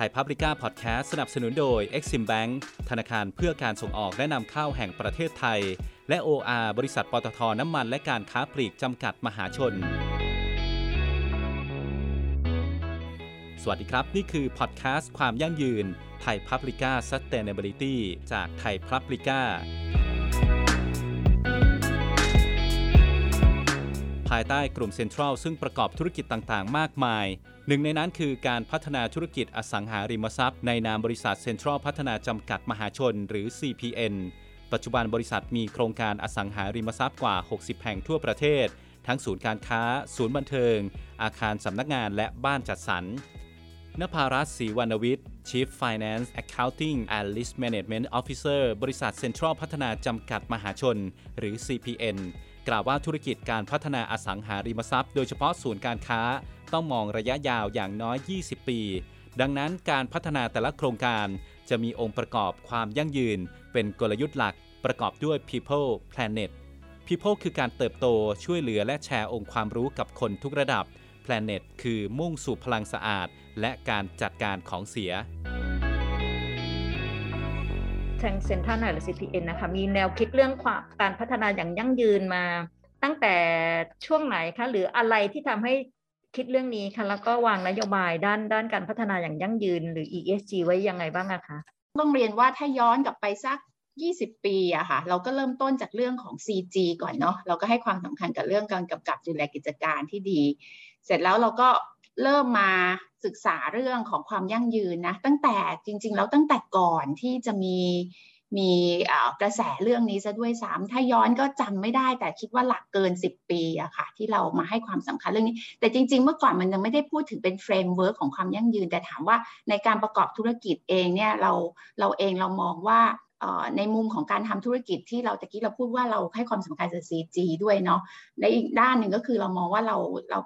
ทยพับลิก้าพอดแคสต์สนับสนุนโดย Exim Bank ธนาคารเพื่อการส่งออกและนำเข้าแห่งประเทศไทย และ OR บริษัทปตทน้ำมันและการค้าปลีกจำกัดมหาชน สวัสดีครับ นี่คือพอดแคสต์ความยั่งยืนไทยพับลิก้า Sustainability จากไทยพับลิก้า ภายใต้กลุ่มเซ็นทรัลซึ่งประกอบธุรกิจต่างๆ มากมาย หนึ่งในนั้นคือการพัฒนาธุรกิจอสังหาริมทรัพย์ ในนามบริษัทเซ็นทรัลพัฒนาจำกัดมหาชน หรือ CPN ปัจจุบันบริษัทมีโครงการอสังหาริมทรัพย์กว่า 60 แห่งทั่วประเทศ ทั้งศูนย์การค้า ศูนย์บันเทิง อาคารสำนักงานและบ้านจัดสรรนภารัตศรีวรรณวิทย์ Chief Finance Accounting and Risk Management Officer บริษัทเซ็นทรัลพัฒนาจำกัดมหาชน หรือ CPN กล่าวว่าธุรกิจการพัฒนาอสังหาริมทรัพย์ โดยเฉพาะศูนย์การค้า ต้องมองระยะยาวอย่างน้อย 20 ปี ดังนั้นการพัฒนาแต่ละโครงการจะมีองค์ประกอบความยั่งยืน เป็นกลยุทธ์หลัก ประกอบด้วย People Planet People คือการเติบโตช่วยเหลือและแชร์องค์ความรู้กับคนทุกระดับ Planet คือมุ่งสู่พลังสะอาด และการจัดการของเสีย ทางเซ็นทรัลไนหรือ CPN นะคะ มีแนวคิดเรื่องความการพัฒนาอย่างยั่งยืนมาตั้งแต่ช่วงไหนคะ หรืออะไรที่ทำให้คิดเรื่องนี้คะแล้วก็วางนโยบายด้านด้านการพัฒนาอย่างยั่งยืน หรือ ESG ไว้ยังไงบ้างอะคะต้องเรียนว่าถ้าย้อนกลับไปสัก 20 ปีอะค่ะ เราก็เริ่มต้นจากเรื่องของ CG ก่อนเนาะเราก็ให้ความสำคัญกับเรื่องการกำกับดูแลกิจการที่ดี เสร็จแล้วเราก็เริ่มมา ศึกษาเรื่องของความยั่งยืนนะตั้งแต่จริง ๆ แล้วตั้งแต่ก่อนที่จะมีมีกระแสเรื่องนี้ซะด้วยซ้ำถ้าย้อนก็จำไม่ได้ แต่คิดว่าหลักเกิน 10 ปีอะค่ะที่เรามาให้ความสำคัญเรื่องนี้ แต่จริง ๆ เมื่อก่อนมันยังไม่ได้พูดถึงเป็น framework ของความยั่งยืน แต่ถามว่าในการประกอบธุรกิจเองเนี่ยเราเราเองเรามองว่าในมุมของการทำธุรกิจที่เราตะกี้เราพูดว่าเราให้ความสำคัญกับ CG ด้วยเนาะในอีกด้านหนึ่งก็คือเรามองว่าเราเรา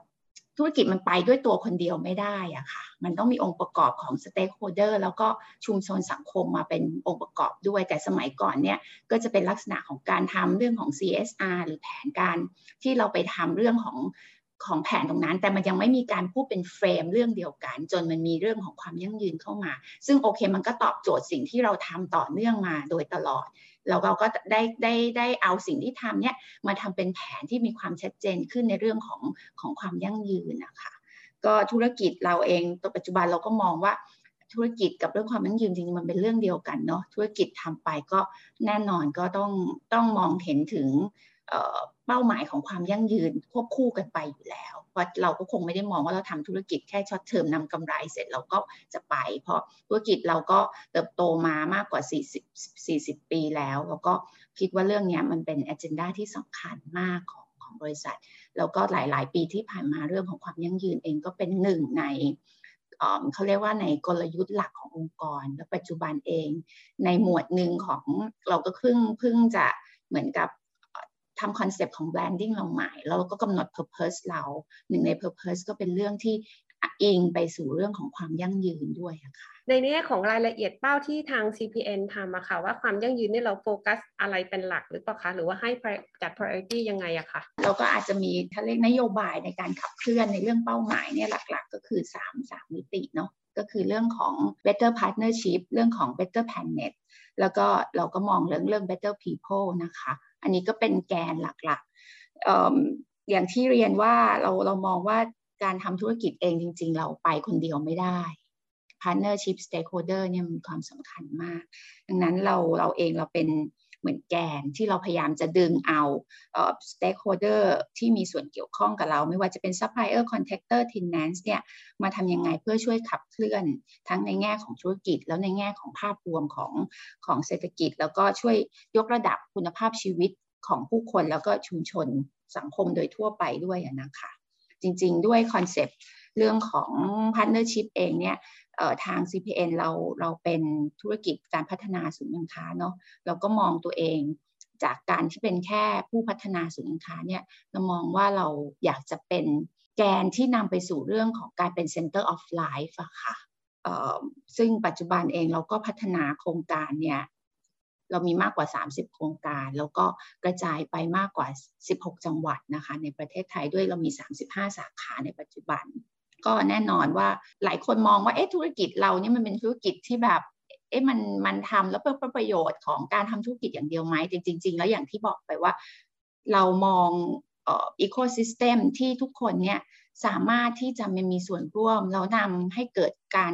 ธุรกิจมันไปด้วยตัวคนเดียวไม่ได้อะค่ะ มันต้องมีองค์ประกอบของ stakeholder แล้วก็ชุมชนสังคมมาเป็นองค์ประกอบด้วย แต่สมัยก่อนเนี่ยก็จะเป็นลักษณะของการทำเรื่องของ CSR หรือแผนการที่เราไปทำเรื่องของ ของแผนตรงนั้น แต่มันยังไม่มีการพูดเป็น frame เรื่องเดียวกัน จนมันมีเรื่องของความยั่งยืนเข้ามา ซึ่งโอเคมันก็ตอบโจทย์สิ่งที่เราทำต่อเนื่องมาโดยตลอดแล้วเราก็ได้ได้ได้เอาสิ่งที่ทำเนี่ยมาทำเป็นแผนที่มีความชัดเจนขึ้นในเรื่องของของความยั่งยืนนะคะก็ธุรกิจเราเองตัวปัจจุบันเราก็มองว่าธุรกิจกับเรื่องความยั่งยืนจริงๆมันเป็นเรื่องเดียวกันเนาะธุรกิจทำไปก็แน่นอนก็ต้องต้องมองเห็นถึง เป้าหมายของความยั่งยืนควบคู่กันไปอยู่แล้ว เพราะเราก็คงไม่ได้มองว่าเราทำธุรกิจแค่ช็อตเทอมนำกำไรเสร็จเราก็จะไป เพราะธุรกิจเราก็เติบโตมามากกว่า 40 40 ปีแล้ว แล้วก็คิดว่าเรื่องนี้มันเป็นอ g e n d a ที่สำคัญมากของของบริษัท แล้วก็หลาย ๆ ปีที่ผ่านมาเรื่องของความยั่งยืนเองก็เป็นหนึ่งในเขาเรียกว่าในกลยุทธ์หลักขององค์กร และปัจจุบันเอง ในหมวดหนึ่งของเราก็เพิ่งเพิ่งจะเหมือนกับ ทำ concept ของ branding เราใหม่แล้วเราก็กำหนด Purpose เราหนึ่งใน Purpose ก็เป็นเรื่องที่อิงไปสู่เรื่องของความยั่งยืนด้วยะค่ะในแง่ของรายละเอียดเป้าที่ทาง CPN ทำอะค่ะ ว่าความยั่งยืนนี่เราโฟกัสอะไรเป็นหลักหรือเปล่าคะหรือว่าให้จัด priority ยังไงอะคะเราก็อาจจะมีทะเลนโยบายในการขับเคลื่อนในเรื่องเป้าหมายเนี่ยหลักๆ ก็คือ 3 3 มิติเนาะก็คือเรื่องของ better partnership เรื่องของ better planet แล้วก็เราก็มองเรื่องเรื่อง better people นะคะ อันนี้ก็เป็นแกนหลักๆออย่างที่เรียนว่าเราเรามองว่าการทำธุรกิจเองจริง ๆ เราไปคนเดียวไม่ได้ partnership stakeholder เนี่ยมีความสำคัญมาก ดังนั้นเราเราเองเราเป็น เหมือนแกนที่เราพยายามจะดึงเอา stakeholder ที่มีส่วนเกี่ยวข้องกับเรา ไม่ว่าจะเป็น supplier contractor tenants เนี่ยมาทำยังไงเพื่อช่วยขับเคลื่อนทั้งในแง่ของธุรกิจ แล้วในแง่ของภาพรวมของของเศรษฐกิจ แล้วก็ช่วยยกระดับคุณภาพชีวิตของผู้คนแล้วก็ชุมชนสังคมโดยทั่วไปด้วยนะคะจริง ๆ ด้วยคอนเซปต์เรื่องของ partnership เองเนี่ย ทาง CPN เราเราเป็นธุรกิจการพัฒนาศูนย์การค้าเนาะเราก็มองตัวเองจากการที่เป็นแค่ผู้พัฒนาศูนย์การค้าเนี่ยเรามองว่าเราอยากจะเป็นแกนที่นำไปสู่เรื่องของการเป็น center of life อะค่ะซึ่งปัจจุบันเองเราก็พัฒนาโครงการเนี่ยเรามีมากกว่า 30 โครงการ แล้วก็กระจายไปมากกว่า 16 จังหวัดนะคะในประเทศไทยด้วยเรามี 35 สาขาในปัจจุบัน ก็แน่นอนว่าหลายคนมองว่าเอ๊ะธุรกิจเราเนี่ยมันเป็นธุรกิจที่แบบเอ๊ะมันมันทำแล้วเพื่อประโยชน์ของการทำธุรกิจอย่างเดียวไหมจริง ๆ แล้วอย่างที่บอกไปว่า เรามองอีโคซิสเต็มที่ทุกคนเนี่ยสามารถที่จะมีส่วนร่วมแล้วนำให้เกิดการ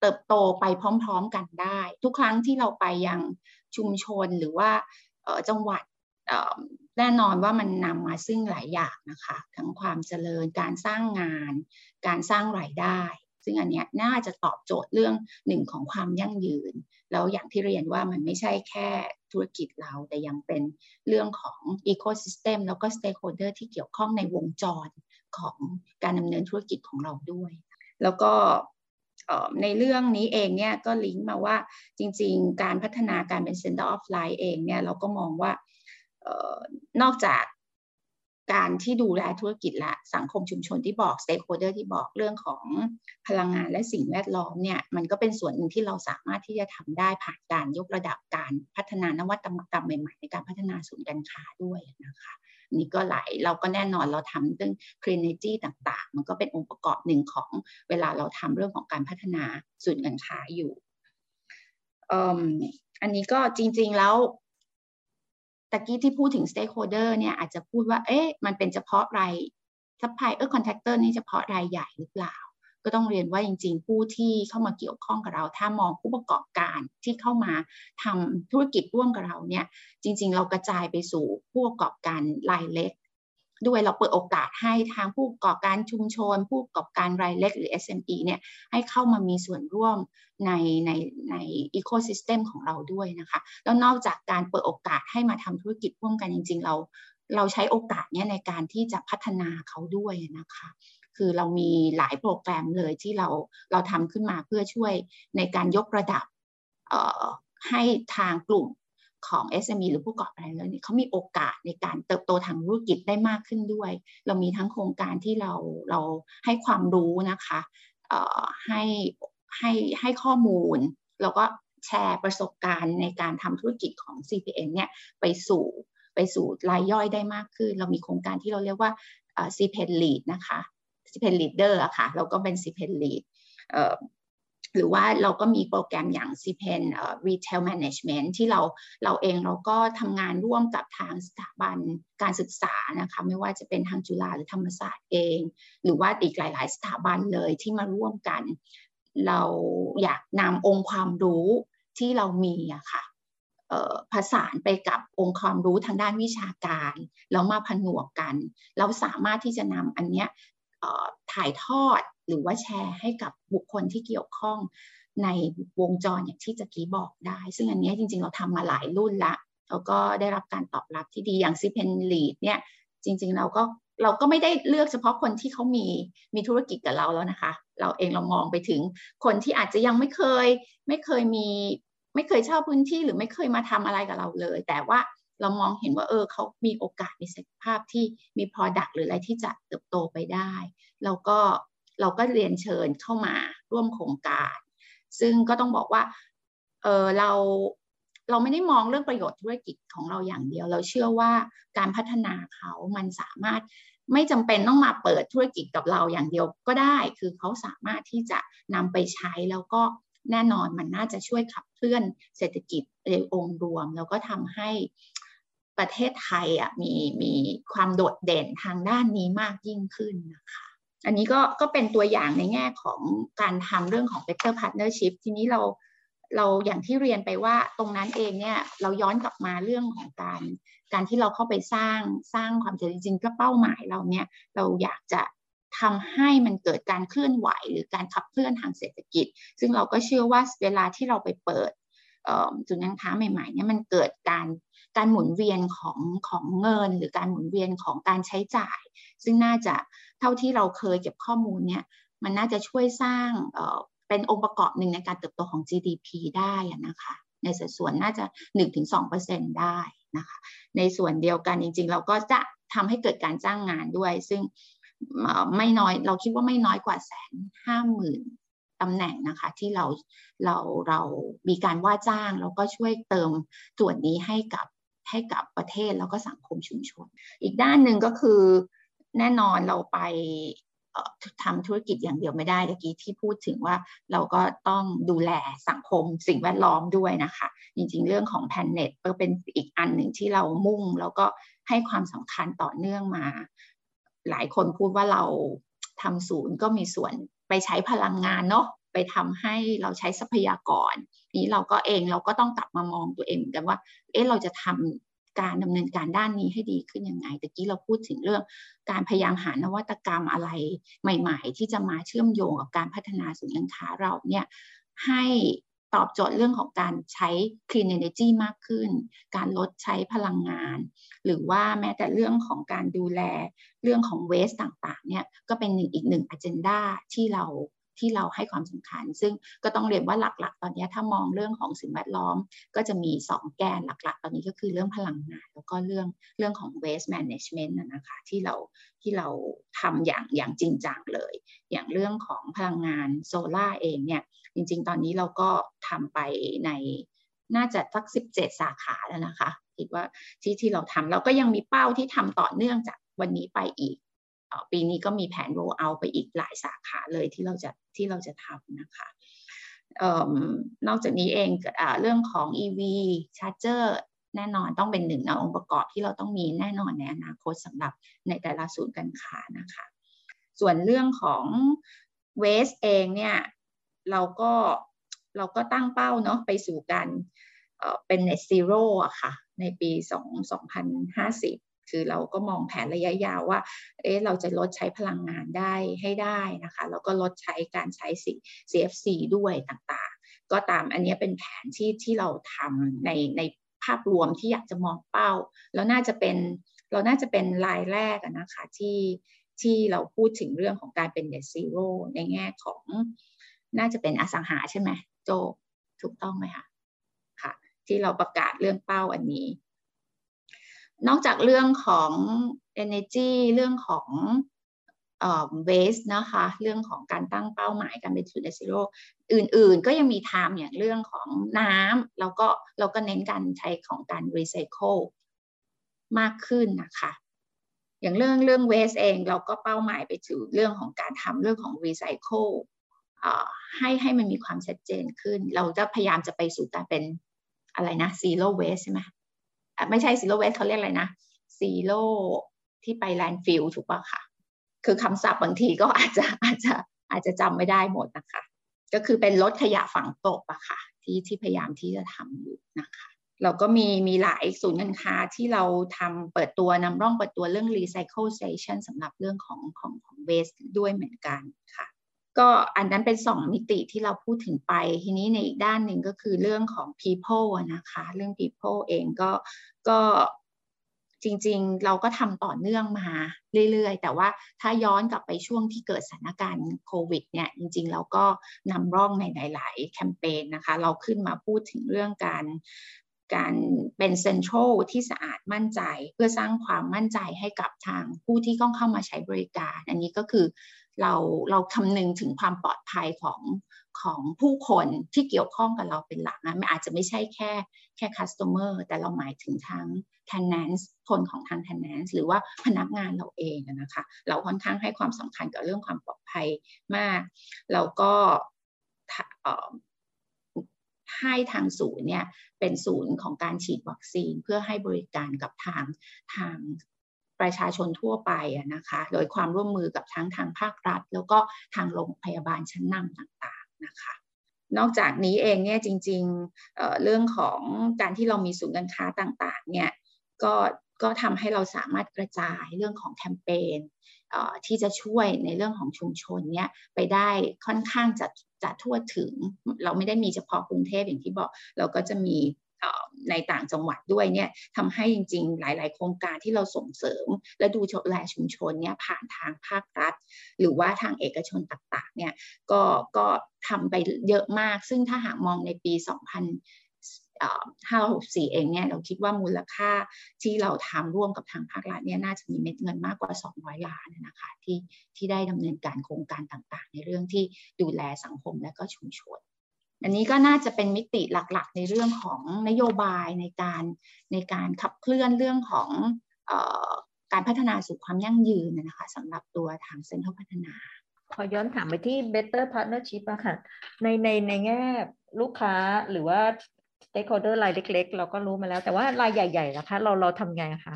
เติบโตไปพร้อม ๆกันได้ ทุกครั้งที่เราไปยังชุมชนหรือว่าจังหวัด แน่นอนว่ามันนำมาซึ่งหลายอย่างนะคะทั้งความเจริญการสร้างงาน การสร้างรายได้ ซึ่งอันนี้น่าจะตอบโจทย์เรื่องหนึ่งของความยั่งยืน แล้วอย่างที่เรียนว่ามันไม่ใช่แค่ธุรกิจเรา แต่ยังเป็นเรื่องของecosystem แล้วก็ stakeholder ที่เกี่ยวข้องในวงจรของการดำเนินธุรกิจของเราด้วย แล้วก็ในเรื่องนี้เองเนี่ยก็ลิงก์มาว่าจริง ๆ การพัฒนาการเป็น Center of Life เองเนี่ยเราก็มองว่า นอกจากการที่ดูแลธุรกิจและสังคมชุมชนที่บอก stakeholder ที่บอกเรื่องของพลังงานและสิ่งแวดล้อมเนี่ยมันก็เป็นส่วนหนึ่งที่เราสามารถที่จะทำได้ผ่านการยกระดับการพัฒนานวัตกรรมใหม่ๆ ในการพัฒนาศูนย์การค้าด้วยนะคะนี่ก็หลายเราก็แน่นอนเราทำเรื่อง clean energy ต่างๆ มันก็เป็นองค์ประกอบหนึ่งของเวลาเราทำเรื่องของการพัฒนาศูนย์การค้าอยู่อันนี้ก็จริงๆแล้ว ตะกี้ที่พูดถึง stakeholder เนี่ยอาจจะพูดว่า เอ๊ะ มันเป็นเฉพาะราย supplier contractor นี่เฉพาะรายใหญ่หรือเปล่า ก็ต้องเรียนว่าจริง ๆ ผู้ที่เข้ามาเกี่ยวข้องกับเรา ถ้ามองผู้ประกอบการที่เข้ามาทำธุรกิจร่วมกับเราเนี่ย จริง ๆ เรากระจายไปสู่ผู้ประกอบการรายเล็ก ด้วยเราเปิดโอกาสให้ทางผู้ประกอบการชุมชน ผู้ประกอบการรายเล็กหรือ SME เนี่ยให้เข้ามามีส่วนร่วมในในในอีโคซิสเต็มของเราด้วยนะคะ แล้วนอกจากการเปิดโอกาสให้มาทำธุรกิจร่วมกันจริง ๆ เราเราใช้โอกาสนี้ในการที่จะพัฒนาเขาด้วยนะคะ คือเรามีหลายโปรแกรมเลยที่เราเราทำขึ้นมาเพื่อช่วยในการยกระดับให้ทางกลุ่ม ของ SME หรือผู้ประกอบการแล้วเนี่ยเขามีโอกาสในการเติบโตทางธุรกิจได้มากขึ้นด้วย เรามีทั้งโครงการที่เราเราให้ความรู้นะคะให้ให้ให้ข้อมูล แล้วก็แชร์ประสบการณ์ในการทำธุรกิจของ CPN เนี่ยไปสู่ไปสู่รายย่อยได้มากขึ้น เรามีโครงการที่เราเรียกว่า CPN Lead นะคะ CPN Leader อะค่ะเราก็เป็น CPN Lead หรือว่าเราก็มีโปรแกรมอย่าง CPEN Retail Management ที่เราเราเองเราก็ทำงานร่วมกับทางสถาบันการศึกษานะคะไม่ว่าจะเป็นทางจุฬาหรือธรรมศาสตร์เอง หรือว่าอีกหลาย ๆ สถาบันเลยที่มาร่วมกัน เราอยากนำองค์ความรู้ที่เรามีอะค่ะผสานไปกับองค์ความรู้ทางด้านวิชาการแล้วมาผนวกกัน เราสามารถที่จะนำอันเนี้ยถ่ายทอด หรือว่าแชร์ให้กับบุคคลที่เกี่ยวข้องในวงจรอย่างที่จะกี้บอกได้ ซึ่งอันนี้จริงๆ เราทำมาหลายรุ่นละแล้วก็ได้รับการตอบรับที่ดีอย่างซิเพนลีดเนี่ยจริง ๆ เราก็เราก็ไม่ได้เลือกเฉพาะคนที่เขามีมีธุรกิจกับเราแล้วนะคะ เราเองเรามองไปถึงคนที่อาจจะยังไม่เคย ไม่เคยมีไม่เคยเช่าพื้นที่หรือไม่เคยมาทำอะไรกับเราเลย แต่ว่าเรามองเห็นว่าเออเขามีโอกาสมีศักยภาพที่มี Product หรืออะไรที่จะเติบโตไปได้ แล้วก็ เราก็เรียนเชิญเข้ามาร่วมโครงการ ซึ่งก็ต้องบอกว่าเออเราเราไม่ได้มองเรื่องประโยชน์ธุรกิจของเราอย่างเดียว เราเชื่อว่าการพัฒนาเขามันสามารถไม่จำเป็นต้องมาเปิดธุรกิจกับเราอย่างเดียวก็ได้ คือเขาสามารถที่จะนำไปใช้แล้วก็แน่นอนมันน่าจะช่วยขับเคลื่อนเศรษฐกิจในองค์รวม แล้วก็ทำให้ประเทศไทยอะมีมีความโดดเด่นทางด้านนี้มากยิ่งขึ้นนะคะ อันนี้ก็ก็เป็นตัวอย่างในแง่ของการทำเรื่องของ better partnership ทีนี้เราเราอย่างที่เรียนไปว่าตรงนั้นเองเนี่ยเราย้อนกลับมาเรื่องของการ การที่เราเข้าไปสร้างสร้างความเจริญจริงก็เป้าหมายเราเนี่ยเราอยากจะทำให้มันเกิดการเคลื่อนไหวหรือการขับเคลื่อนทางเศรษฐกิจ ซึ่งเราก็เชื่อว่าเวลาที่เราไปเปิดจุดยังค้าใหม่ๆเนี่ยมันเกิดการการหมุนเวียนของของเงิน หรือการหมุนเวียนของการใช้จ่าย ซึ่งน่าจะ เท่าที่เราเคยเก็บข้อมูลเนี่ยมันน่าจะช่วยสร้างเป็นองค์ประกอบหนึ่งในการเติบโตของ GDP ได้นะคะในสัดส่วนน่าจะ 1-2%ได้นะคะในส่วนเดียวกันจริง ๆ เราก็จะทำให้เกิดการจ้างงานด้วย ซึ่งไม่น้อยเราคิดว่าไม่น้อยกว่าแสนห้าหมื่นตำแหน่งนะคะที่เราเราเรามีการว่าจ้างแล้วก็ช่วยเติมส่วนนี้ให้กับให้กับประเทศแล้วก็สังคมชุมชน อีกด้านหนึ่งก็คือ แน่นอนเราไปทำธุรกิจอย่างเดียวไม่ได้เมื่อกี้ที่พูดถึงว่าเราก็ต้องดูแลสังคมสิ่งแวดล้อมด้วยนะคะ จริงๆ เรื่องของแพนเน็ตก็เป็นอีกอันหนึ่งที่เรามุ่ง แล้วก็ให้ความสำคัญต่อเนื่องมา หลายคนพูดว่าเราทำศูนย์ก็มีส่วนไปใช้พลังงานเนาะไปทำให้เราใช้ทรัพยากร นี้เราก็เองเราก็ต้องกลับมามองตัวเองกันว่า เอ๊ะเราจะทำ การดำเนินการด้านนี้ให้ดีขึ้นยังไงตะกี้เราพูดถึงเรื่องการพยายามหานวัตกรรมอะไรใหม่ ๆ ที่จะมาเชื่อมโยงกับการพัฒนาศูนย์การค้าเราเนี่ยให้ตอบโจทย์เรื่องของการใช้ clean energy มากขึ้น การลดใช้พลังงาน หรือว่าแม้แต่เรื่องของการดูแลเรื่องของ waste ต่างๆ เนี่ย ก็เป็นหนึ่งอีกหนึ่ง agenda ที่เรา ที่เราให้ความสำคัญ ซึ่งก็ต้องเรียนว่าหลักๆ ตอนนี้ถ้ามองเรื่องของสิ่งแวดล้อม ก็จะมี 2 แกนหลักๆ ตอนนี้ก็คือเรื่องพลังงานแล้วก็เรื่องเรื่องของ waste management นะคะที่เราที่เราทำอย่างอย่างจริงจังเลย อย่างเรื่องของพลังงานโซล่าเองเนี่ยจริง ๆ ตอนนี้เราก็ทำไปในน่าจะสัก 17 สาขาแล้วนะคะคิดว่าที่ที่เราทำเราก็ยังมีเป้าที่ทำต่อเนื่องจากวันนี้ไปอีก ปีนี้ก็มีแผน roll out ไปอีกหลายสาขาเลยที่เราจะที่เราจะทำนะคะนอกจากนี้เองเรื่องของ EV charger แน่นอนต้องเป็นหนึ่งในองค์ประกอบที่เราต้องมีแน่นอนในอนาคตสำหรับในแต่ละศูนย์การค้านะคะ ส่วนเรื่องของ waste เองเนี่ยเราก็เราก็ตั้งเป้าเนาะไปสู่การเป็น net zero อะค่ะ ในปี 2 2050 คือเราก็มองแผนระยะยาวว่า เอ๊ะ เราจะลดใช้พลังงานได้ให้ได้นะคะ แล้วก็ลดใช้การใช้ CFC ด้วยต่างๆ ก็ตามอันนี้เป็นแผนที่ที่เราทำในในภาพรวมที่อยากจะมองเป้า แล้วน่าจะเป็นเราน่าจะเป็นรายแรกนะคะที่ที่เราพูดถึงเรื่องของการเป็น net zero ในแง่ของน่าจะเป็นอสังหาใช่ไหมโจถูกต้องไหมคะค่ะ ที่เราประกาศเรื่องเป้าอันนี้ นอกจากเรื่องของ energy เรื่องของเอ่อ waste นะคะ เรื่องของการตั้งเป้าหมายการเป็นศูนย์ net zero อื่นๆ ก็ยังมีไทม์อย่างเรื่องของน้ำแล้วก็เราก็เน้นการใช้ของการ recycle มากขึ้นนะคะ อย่างเรื่องเรื่อง waste เองเราก็เป้าหมายไปถึงเรื่องของการทำเรื่องของ recycle ให้ให้มันมีความชัดเจนขึ้น เราจะพยายามจะไปสู่การเป็นอะไรนะ zero waste ใช่ไหม ไม่ใช่ zero waste เขาเรียกอะไรนะ zero ที่ไป landfill ถูกป่ะคะคือคำศัพท์บางทีก็อาจจะอาจจะอาจจะจำไม่ได้หมดนะคะ ก็คือเป็นลดขยะฝังตกอะค่ะ ที่ที่พยายามที่จะทำอยู่นะคะเราก็มีมีหลายศูนย์การค้าที่เราทำเปิดตัวนำร่องเปิดตัวเรื่อง recycle station สำหรับเรื่องของของของ waste ด้วยเหมือนกันค่ะ ก็อันนั้นเป็นสองมิติที่เราพูดถึงไปทีนี้ในอีกด้านหนึ่งก็คือเรื่องของ people นะคะเรื่อง people เองก็ก็จริงๆ เราก็ทำต่อเนื่องมาเรื่อยๆ แต่ว่าถ้าย้อนกลับไปช่วงที่เกิดสถานการณ์โควิดเนี่ยจริงๆ เราก็นำร่องในหลาย ๆ แคมเปญนะคะ เราขึ้นมาพูดถึงเรื่องการการเป็นเซ็นทรัลที่สะอาดมั่นใจ เพื่อสร้างความมั่นใจให้กับทางผู้ที่ต้องเข้ามาใช้บริการ อันนี้ก็คือ เราเราคำนึงถึงความปลอดภัยของของผู้คนที่เกี่ยวข้องกับเราเป็นหลักนะไม่อาจจะไม่ใช่แค่แค่ customer แต่เราหมายถึงทั้ง tenants คนของทาง tenants หรือว่าพนักงานเราเองนะคะเราค่อนข้างให้ความสำคัญกับเรื่องความปลอดภัยมาก แล้วก็ให้ทางศูนย์เนี่ยเป็นศูนย์ของการฉีดวัคซีนเพื่อให้บริการกับทางทาง ประชาชนทั่วไปนะคะ โดยความร่วมมือกับทั้งทางภาครัฐ แล้วก็ทางโรงพยาบาลชั้นนำต่างๆนะคะนอกจากนี้เองเนี่ยจริงๆเเรื่องของการที่เรามีศูนย์การค้าต่างๆเนี่ยก็ก็ทำให้เราสามารถกระจายเรื่องของแคมเปญที่จะช่วยในเรื่องของชุมชนเนี่ยไปได้ค่อนข้างจะจะทั่วถึง เราไม่ได้มีเฉพาะกรุงเทพอย่างที่บอก เราก็จะมี ในต่างจังหวัดด้วยเนี่ยทำให้จริง ๆ หลาย ๆ โครงการที่เราส่งเสริม และดูแลชุมชนเนี่ยผ่านทางภาครัฐ หรือว่าทางเอกชนต่าง ๆ เนี่ยก็ก็ทำไปเยอะมาก ซึ่งถ้าหากมองในปี 2000 564 เองเนี่ยเราคิดว่ามูลค่าที่เราทำร่วมกับทางภาครัฐเนี่ยน่าจะมีเม็ดเงินมากกว่า 200 ล้านนะคะที่ที่ได้ดำเนินการโครงการต่างๆ ในเรื่องที่ดูแลสังคมและก็ชุมชน อันนี้ก็น่าจะเป็นมิติหลักๆ ในเรื่องของนโยบายในการในการขับเคลื่อนเรื่องของอการพัฒนาสู่ความยั่งยืนนะคะสำหรับตัวทางเซ็นทรัลพัฒนาขอย้อนถามไปที่ better partnership อะค่ะ ในในในแง่ลูกค้าหรือว่า stakeholder รายเล็ก ๆ เราก็รู้มาแล้ว แต่ว่ารายใหญ่ๆนะคะเราเราทำไงคะ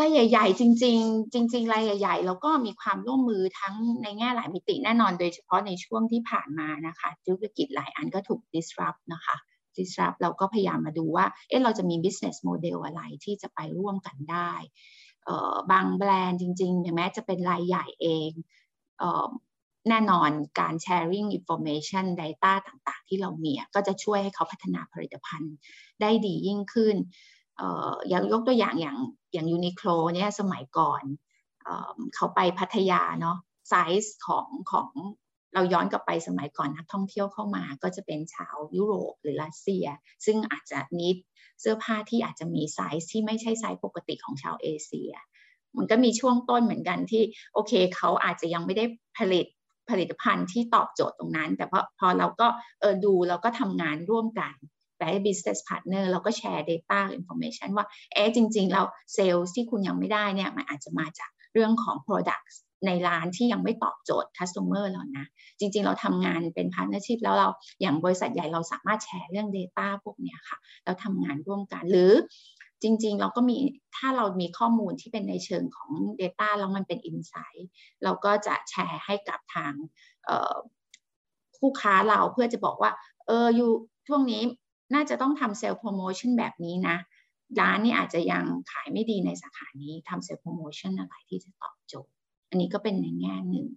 รายใหญ่ ๆ จริง ๆ จริง ๆ รายใหญ่ๆเราก็มีความร่วมมือทั้งในแง่หลายมิติแน่นอนโดยเฉพาะในช่วงที่ผ่านมานะคะธุรกิจหลายอันก็ถูก disrupt นะคะ disrupt เราก็พยายามมาดูว่าเอ๊ะเราจะมี business model อะไรที่จะไปร่วมกันได้บางแบรนด์จริงๆแม้จะเป็นรายใหญ่เองแน่นอนการ sharing information data ต่างๆ ที่เรามีก็จะช่วยให้เขาพัฒนาผลิตภัณฑ์ได้ดียิ่งขึ้นอย่างยกตัวอย่างอย่าง อย่างยูนิโคลเนี่ยสมัยก่อนเอเขาไปพัทยาเนาะไซส์ของของเราย้อนกลับไปสมัยก่อนนักท่องเที่ยวเข้ามาก็จะเป็นชาวยุโรปหรือรัสเซีย ซึ่งอาจจะนิดเสื้อผ้าที่อาจจะมีไซส์ที่ไม่ใช่ไซส์ปกติของชาวเอเชีย มันก็มีช่วงต้นเหมือนกันที่โอเคเขาอาจจะยังไม่ได้ผลิตผลิตภัณฑ์ที่ตอบโจทย์ตรงนั้น แต่พอพอเราก็เออดูเราก็ทำงานร่วมกัน แต่ให้ business partner เราก็แชร์ data information ว่าเอ๊ะจริง ๆ เราเซลล์ที่คุณยังไม่ได้เนี่ยมันอาจจะมาจากเรื่องของ products ในร้านที่ยังไม่ตอบโจทย์ customer เรานะ จริง ๆ เราทำงานเป็น partnership แล้วเราอย่างบริษัทใหญ่เราสามารถแชร์เรื่อง data พวกเนี้ค่ะ เราทำงานร่วมกันหรือจริง ๆ เราก็มีถ้าเรามีข้อมูลที่เป็นในเชิงของ Data แล้วมันเป็น Insight เราก็จะแชร์ให้กับทางคู่ค้าเราเพื่อจะบอกว่าเอออยู่ช่วงนี้ น่าจะต้องทำเซลล์โปรโมชั่นแบบนี้นะ ร้านนี่อาจจะยังขายไม่ดีในสาขานี้ทำเซลล์โปรโมชั่นอะไรที่จะตอบโจทย์ อันนี้ก็เป็นในแง่หนึ่ง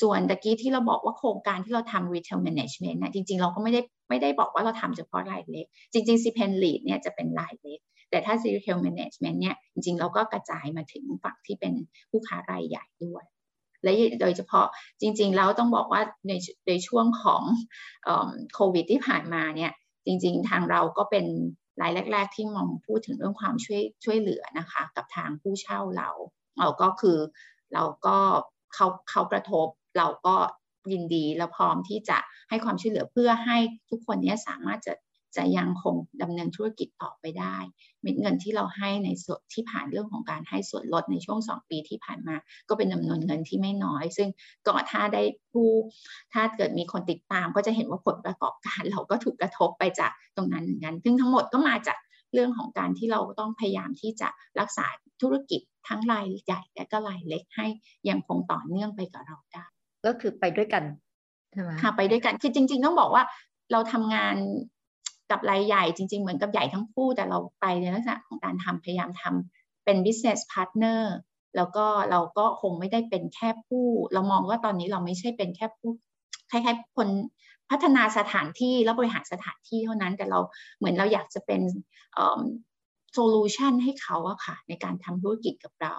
ส่วนตะกี้ที่เราบอกว่าโครงการที่เราทำ retail management นะจริง ๆ เราก็ไม่ได้ไม่ได้บอกว่าเราทำเฉพาะรายเล็ก จริงๆ c p e n lead เนี่ยจะเป็นรายเล็ก แต่ถ้า retail management เนี่ยจริงๆ เราก็กระจายมาถึงฝั่งที่เป็นผู้ค้ารายใหญ่ด้วยและโดยเฉพาะจริงๆ แล้วต้องบอกว่าในในช่วงของโควิดที่ผ่านมาเนี่ย จริงๆ ทางเราก็เป็นรายแรก ๆ ที่มองพูดถึงเรื่องความช่วยช่วยเหลือนะคะ กับทางผู้เช่าเราเราก็คือเราก็เขาเขากระทบเราก็ยินดีและพร้อมที่จะให้ความช่วยเหลือเพื่อให้ทุกคนนี้สามารถจะ จะยังคงดำเนินธุรกิจต่อไปได้เม็ดเงินที่เราให้ในส่วนที่ผ่านเรื่องของการให้ส่วนลดในช่วง 2 ปีที่ผ่านมา ก็เป็นจำนวนเงินที่ไม่น้อย ซึ่งก่อนถ้าได้ผู้ถ้าเกิดมีคนติดตามก็จะเห็นว่าผลประกอบการเราก็ถูกกระทบไปจากตรงนั้นเหมือนกัน ซึ่งทั้งหมดก็มาจากเรื่องของการที่เราต้องพยายามที่จะรักษาธุรกิจทั้งรายใหญ่และก็รายเล็กให้ยังคงต่อเนื่องไปกับเราได้ ก็คือไปด้วยกันใช่ไหมค่ะไปด้วยกันคือจริง ๆ ต้องบอกว่าเราทำงาน กับรายใหญ่จริง ๆ เหมือนกับใหญ่ทั้งคู่แต่เราไปในลักษณะของการทำพยายามทำเป็น business partner แล้วก็เราก็คงไม่ได้เป็นแค่ผู้ เรามองว่าตอนนี้เราไม่ใช่เป็นแค่ผู้คล้ายๆคนพัฒนาสถานที่แล้วบริหารสถานที่เท่านั้น แต่เราเหมือนเราอยากจะเป็นโซลูชันให้เขาอะค่ะในการทำธุรกิจกับเรา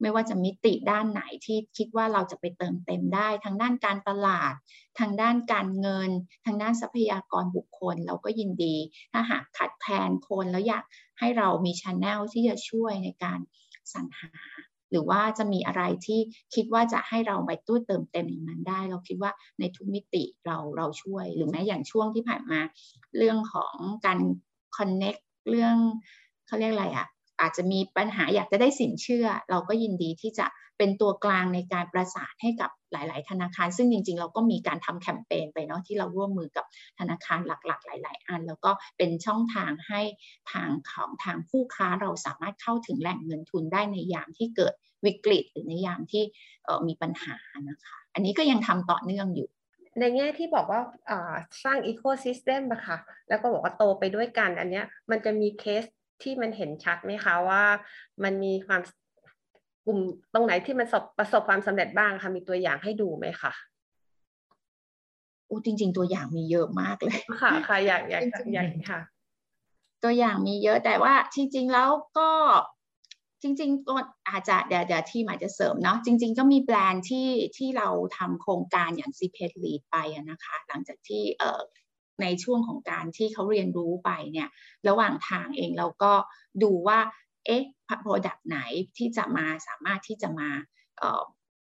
ไม่ว่าจะมิติด้านไหนที่คิดว่าเราจะไปเติมเต็มได้ ทางด้านการตลาด ทางด้านการเงิน ทางด้านทรัพยากรบุคคล เราก็ยินดี ถ้าหากขัดแคลนคนแล้วอยากให้เรามีช n e l ที่จะช่วยในการสรรหา หรือว่าจะมีอะไรที่คิดว่าจะให้เราไปตู้เติมเต็มอย่างนั้นได้ เราคิดว่าในทุกมิติเราเราช่วย หรือแม้อย่างช่วงที่ผ่านมา เรื่องของการ connect เรื่องเขาเรียกอะไรอะ อาจจะมีปัญหาอยากจะได้สินเชื่อ เราก็ยินดีที่จะเป็นตัวกลางในการประสานให้กับหลาย ๆ ธนาคาร ซึ่งจริง ๆ เราก็มีการทำแคมเปญไปเนาะที่เราร่วมมือกับธนาคารหลัก ๆ หลาย ๆ อัน แล้วก็เป็นช่องทางให้ทางของทางผู้ค้าเราสามารถเข้าถึงแหล่งเงินทุนได้ในยามที่เกิดวิกฤต หรือในยามที่มีปัญหานะคะอันนี้ก็ยังทำต่อเนื่องอยู่ในแง่ที่บอกว่าสร้างอีโคซิสเต็มอะค่ะแล้วก็บอกว่าโตไปด้วยกันอันนี้มันจะมีเคส ที่มันเห็นชัดไหมคะว่ามันมีความกลุ่มตรงไหนที่มันประสบความสำเร็จบ้างคะมีตัวอย่างให้ดูไหมคะโอ้จริง ๆ ตัวอย่างมีเยอะมากเลยค่ะค่ะอยากอยากอยากค่ะ ตัวอย่างมีเยอะแต่ว่าจริง ๆ แล้วก็จริงๆก็อาจจะเดี๋ยวเดี๋ยวที่หมายจะเสริมเนาะจริง ๆ ก็มีแบรนด์ที่ที่เราทำโครงการอย่างซีเพดลีดไปนะคะ หลังจากที่เอ่อ ในช่วงของการที่เขาเรียนรู้ไปเนี่ยระหว่างทางเองเราก็ดูว่าเอ๊ะโปรดักต์ไหนที่จะมาสามารถที่จะมา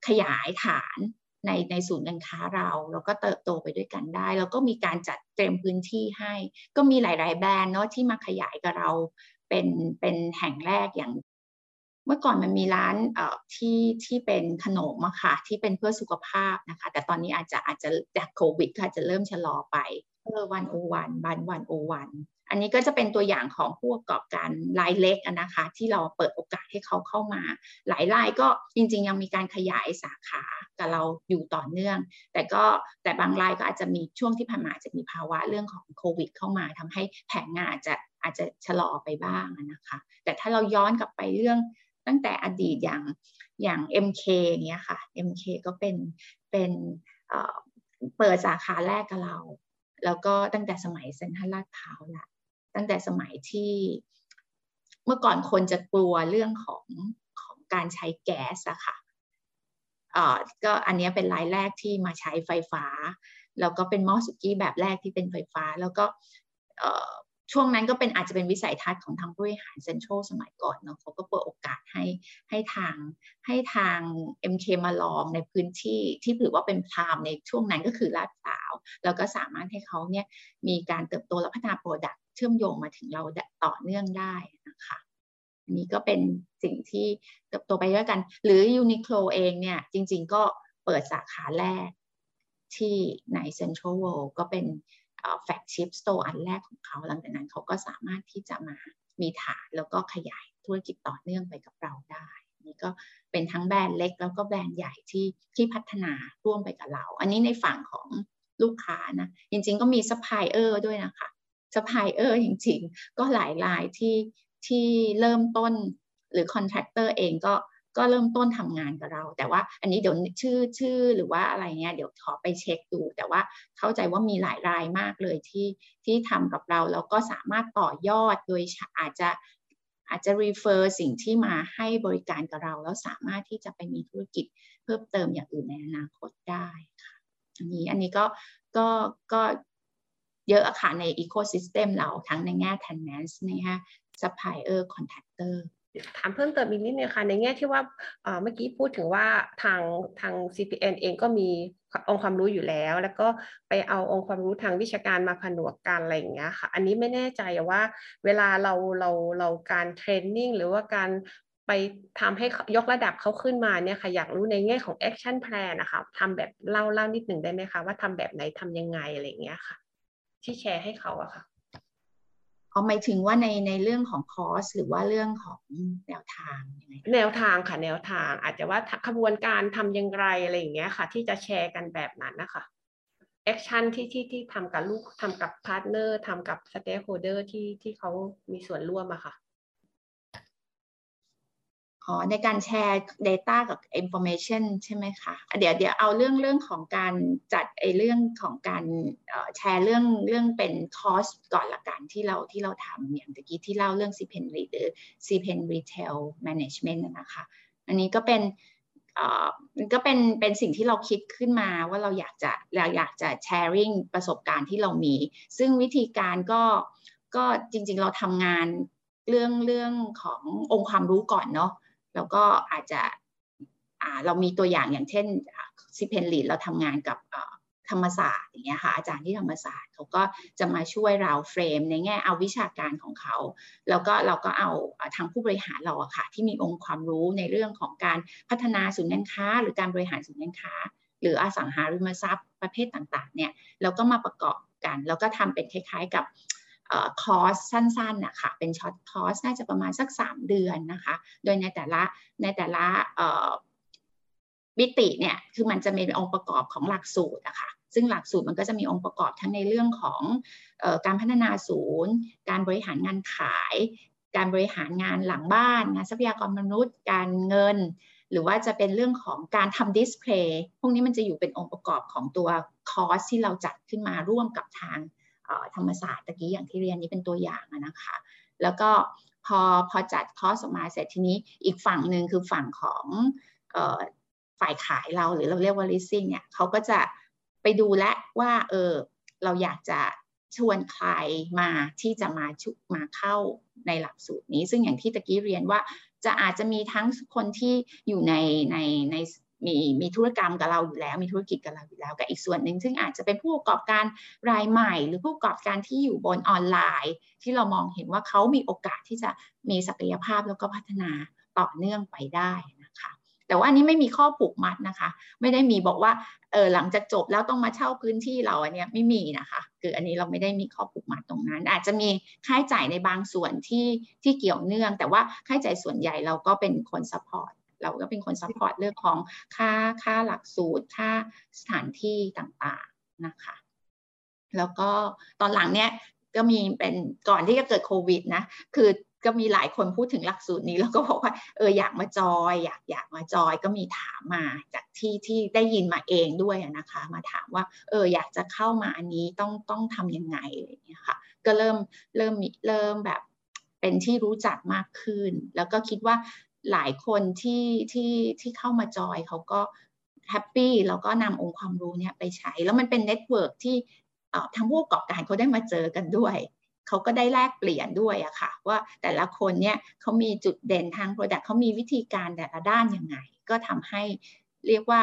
ขยายฐานในในศูนย์การค้าเราเราก็เติบโตไปด้วยกันได้ แล้วก็มีการจัดเตรียมพื้นที่ให้ ก็มีหลาย ๆ แบรนด์เนาะที่มาขยายกับเราเป็นเป็นแห่งแรกอย่าง เมื่อก่อนมันมีร้านเอ่อที่ที่เป็นขนมอะค่ะที่เป็นเพื่อสุขภาพนะคะ แต่ตอนนี้อาจจะอาจจะจากโควิดก็อาจจะเริ่มชะลอไป วันโอวันบันวันโอวันอันนี้ก็จะเป็นตัวอย่างของผู้ประกอบการรายเล็กนะคะ ที่เราเปิดโอกาสให้เขาเข้ามา หลายรายก็จริงๆ ยังมีการขยายสาขากับเราอยู่ต่อเนื่อง แต่ก็แต่บางรายก็อาจจะมีช่วงที่ผ่านมาจะมีภาวะเรื่องของโควิด เข้ามาทำให้แผนงานอาจจะอาจจะชะลอไปบ้างนะคะ แต่ถ้าเราย้อนกลับไปเรื่องตั้งแต่อดีตอย่างอย่าง MK อย่างเงี้ยค่ะ MK ก็เป็นเป็นเปิดสาขาแรกกับเรา แล้วก็ตั้งแต่สมัยเซ็นทรัลลาดพร้าวละตั้งแต่สมัยที่เมื่อก่อนคนจะกลัวเรื่องของของการใช้แก๊สอะค่ะเอ่อก็อันนี้เป็นรายแรกที่มาใช้ไฟฟ้า แล้วก็เป็นหม้อสุกี้แบบแรกที่เป็นไฟฟ้า แล้วก็ ช่วงนั้นก็เป็นอาจจะเป็นวิสัยทัศน์ของทางบริหารเซ็นทรัลสมัยก่อนเนาะเขาก็เปิดโอกาสให้ให้ทางให้ทาง MK มาลองในพื้นที่ที่ถือว่าเป็น prime ในช่วงนั้นก็คือลาดพร้าว แล้วก็สามารถให้เขาเนี่ยมีการเติบโตและพัฒนา product เชื่อมโยงมาถึงเราต่อเนื่องได้นะคะอันนี้ก็เป็นสิ่งที่เติบโตไปด้วยกัน หรือ Uniqlo เองเนี่ยจริง ๆ ก็เปิดสาขาแรกที่ในเซ็นทรัลเวิลด์ก็เป็น flagship store อันแรกของเขาหลังจากนั้นเขาก็สามารถที่จะมามีฐานแล้วก็ขยายธุรกิจต่อเนื่องไปกับเราได้นี่ก็เป็นทั้งแบรนด์เล็กแล้วก็แบรนด์ใหญ่ที่ที่พัฒนาร่วมไปกับเรา อันนี้ในฝั่งของลูกค้านะ จริงๆก็มีซัพพลายเออร์ด้วยนะคะซัพพลายเออร์จริงๆ ก็หลายรายที่ที่เริ่มต้นหรือ contractor เองก็ ก็เริ่มต้นทำงานกับเรา แต่ว่าอันนี้เดี๋ยวชื่อชื่อหรือว่าอะไรเงี้ยเดี๋ยวขอไปเช็กดู แต่ว่าเข้าใจว่ามีหลายรายมากเลยที่ที่ทำกับเราแล้วก็สามารถต่อยอดโดยอาจจะอาจจะ refer สิ่งที่มาให้บริการกับเรา แล้วสามารถที่จะไปมีธุรกิจเพิ่มเติมอย่างอื่นในอนาคตได้ค่ะอันนี้อันนี้ก็ก็ก็เยอะค่ะใน ecosystem เราทั้งในแง่ tenants นะคะ supplier contractor ถามเพิ่มเติมอีกนิดนึงค่ะในแง่ที่ว่าเมื่อกี้พูดถึงว่าทางทาง CPN เองก็มีองค์ความรู้อยู่แล้ว แล้วก็ไปเอาองค์ความรู้ทางวิชาการมาผนวกกันอะไรอย่างเงี้ยค่ะอันนี้ไม่แน่ใจว่าเวลาเราเราเราการเทรนนิ่งหรือว่าการไปทำให้ยกระดับเขาขึ้นมาเนี่ยค่ะอยากรู้ในแง่ของ action plan นะคะทำแบบเล่าเล่านิดหนึ่งได้ไหมคะว่าทำแบบไหนทำยังไงอะไรอย่างเงี้ยค่ะ ที่แชร์ให้เขาอะค่ะ เอหมายถึงว่าในในเรื่องของคอร์สหรือว่าเรื่องของแนวทางยังไงแนวทางค่ะแนวทางอาจจะว่าขบวนการทำยังไงอะไรอย่างเงี้ยค่ะ ที่จะแชร์กันแบบนั้นนะคะ action ที่ที่ที่ทำกับลูกทำกับ partner ทำกับ stakeholder ที่ที่เขามีส่วนร่วมอะค่ะ อ๋อในการแชร์ Data กับ Information ใช่ไหมคะ เดี๋ยวเดี๋ยวเอาเรื่องเรื่องของการจัดไอเรื่องของการแชร์เรื่องเรื่องเป็นคอสก่อนละกันที่เราที่เราทำอย่างตะกี้ที่เล่าเรื่อง CPEN หรือ CPEN Retail Management นะคะ อันนี้ก็เป็นก็เป็นเป็นสิ่งที่เราคิดขึ้นมาว่าเราอยากจะเราอยากจะแชร์ริ่งประสบการณ์ที่เรามี ซึ่งวิธีการก็ก็จริงๆเราทำงานเรื่องเรื่องขององค์ความรู้ก่อนเนาะ แล้วก็อาจจะเรามีตัวอย่างอย่างเช่นซิเพนลีดเราทำงานกับธรรมศาสตร์อย่างเงี้ยค่ะอาจารย์ที่ธรรมศาสตร์เขาก็จะมาช่วยเราเฟรมในแง่เอาวิชาการของเขา แล้วก็เราก็เอาทางผู้บริหารเราอะค่ะที่มีองค์ความรู้ในเรื่องของการพัฒนาศูนย์การค้า หรือการบริหารศูนย์การค้า หรืออสังหาริมทรัพย์ประเภทต่างๆเนี่ยเราก็มาประกอบกัน แล้วก็ทำเป็นคล้าย ๆ กับ คอร์สสั้นๆนะคะเป็น short course น่าจะประมาณสัก 3 เดือนนะคะ โดยในแต่ละในแต่ละมิติเนี่ยคือมันจะมีองค์ประกอบของหลักสูตรนะคะซึ่งหลักสูตรมันก็จะมีองค์ประกอบทั้งในเรื่องของออการพัฒนาศูนย์ การบริหารงานขาย การบริหารงานหลังบ้าน งานทรัพยากรมนุษย์ การเงิน หรือว่าจะเป็นเรื่องของการทำ display พวกนี้มันจะอยู่เป็นองค์ประกอบของตัวคอร์สที่เราจัดขึ้นมาร่วมกับทาง ธรรมศาสตร์ตะกี้อย่างที่เรียนนี้เป็นตัวอย่างนะคะ แล้วก็พอพอจัดคอร์สออกมาเสร็จทีนี้อีกฝั่งหนึ่งคือฝั่งของฝ่ายขายเราหรือเราเรียกว่า leasing เนี่ยเขาก็จะไปดูแลว่าเออเราอยากจะชวนใครมาที่จะมาชุมาเข้าในหลักสูตรนี้ ซึ่งอย่างที่ตะกี้เรียนว่าจะอาจจะมีทั้งคนที่อยู่ในในใน มีมีธุรกรรมกับเราอยู่แล้ว มีธุรกิจกับเราอยู่แล้วกับอีกส่วนหนึ่งซึ่งอาจจะเป็นผู้ประกอบการรายใหม่ หรือผู้ประกอบการที่อยู่บนออนไลน์ ที่เรามองเห็นว่าเขามีโอกาสที่จะมีศักยภาพแล้วก็พัฒนาต่อเนื่องไปได้นะคะแต่ว่าอันนี้ไม่มีข้อผูกมัดนะคะ ไม่ได้มีบอกว่าเออหลังจากจบแล้วต้องมาเช่าพื้นที่เราอันเนี้ยไม่มีนะคะคืออันนี้เราไม่ได้มีข้อผูกมัดตรงนั้น อาจจะมีค่าใช้จ่ายในบางส่วนที่ที่เกี่ยวเนื่อง แต่ว่าค่าใช้จ่ายส่วนใหญ่เราก็เป็นคน support เราก็เป็นคน support เรื่องของค่าค่าหลักสูตร ค่าสถานที่ต่างๆนะคะ แล้วก็ตอนหลังเนี่ยก็มีเป็นก่อนที่จะเกิดโควิดนะ คือก็มีหลายคนพูดถึงหลักสูตรนี้แล้วก็บอกว่าเอออยากมาจอย อยากอยากมาจอยก็มีถามมาจากที่ที่ได้ยินมาเองด้วยนะคะ มาถามว่าเอออยากจะเข้ามาอันนี้ต้องต้องทำยังไงอะไรอย่างเงี้ยค่ะ ก็เริ่มเริ่มเริ่มแบบเป็นที่รู้จักมากขึ้น แล้วก็คิดว่า หลายคนที่ที่ที่เข้ามาจอยเขาก็ happy แล้วก็นำองค์ความรู้เนี่ยไปใช้ แล้วมันเป็น network ที่ทั้งผู้ประกอบการเขาได้มาเจอกันด้วยเขาก็ได้แลกเปลี่ยนด้วยอะค่ะ ว่าแต่ละคนเนี่ยเขามีจุดเด่นทาง product เขามีวิธีการแต่ละด้านยังไง ก็ทำให้เรียกว่า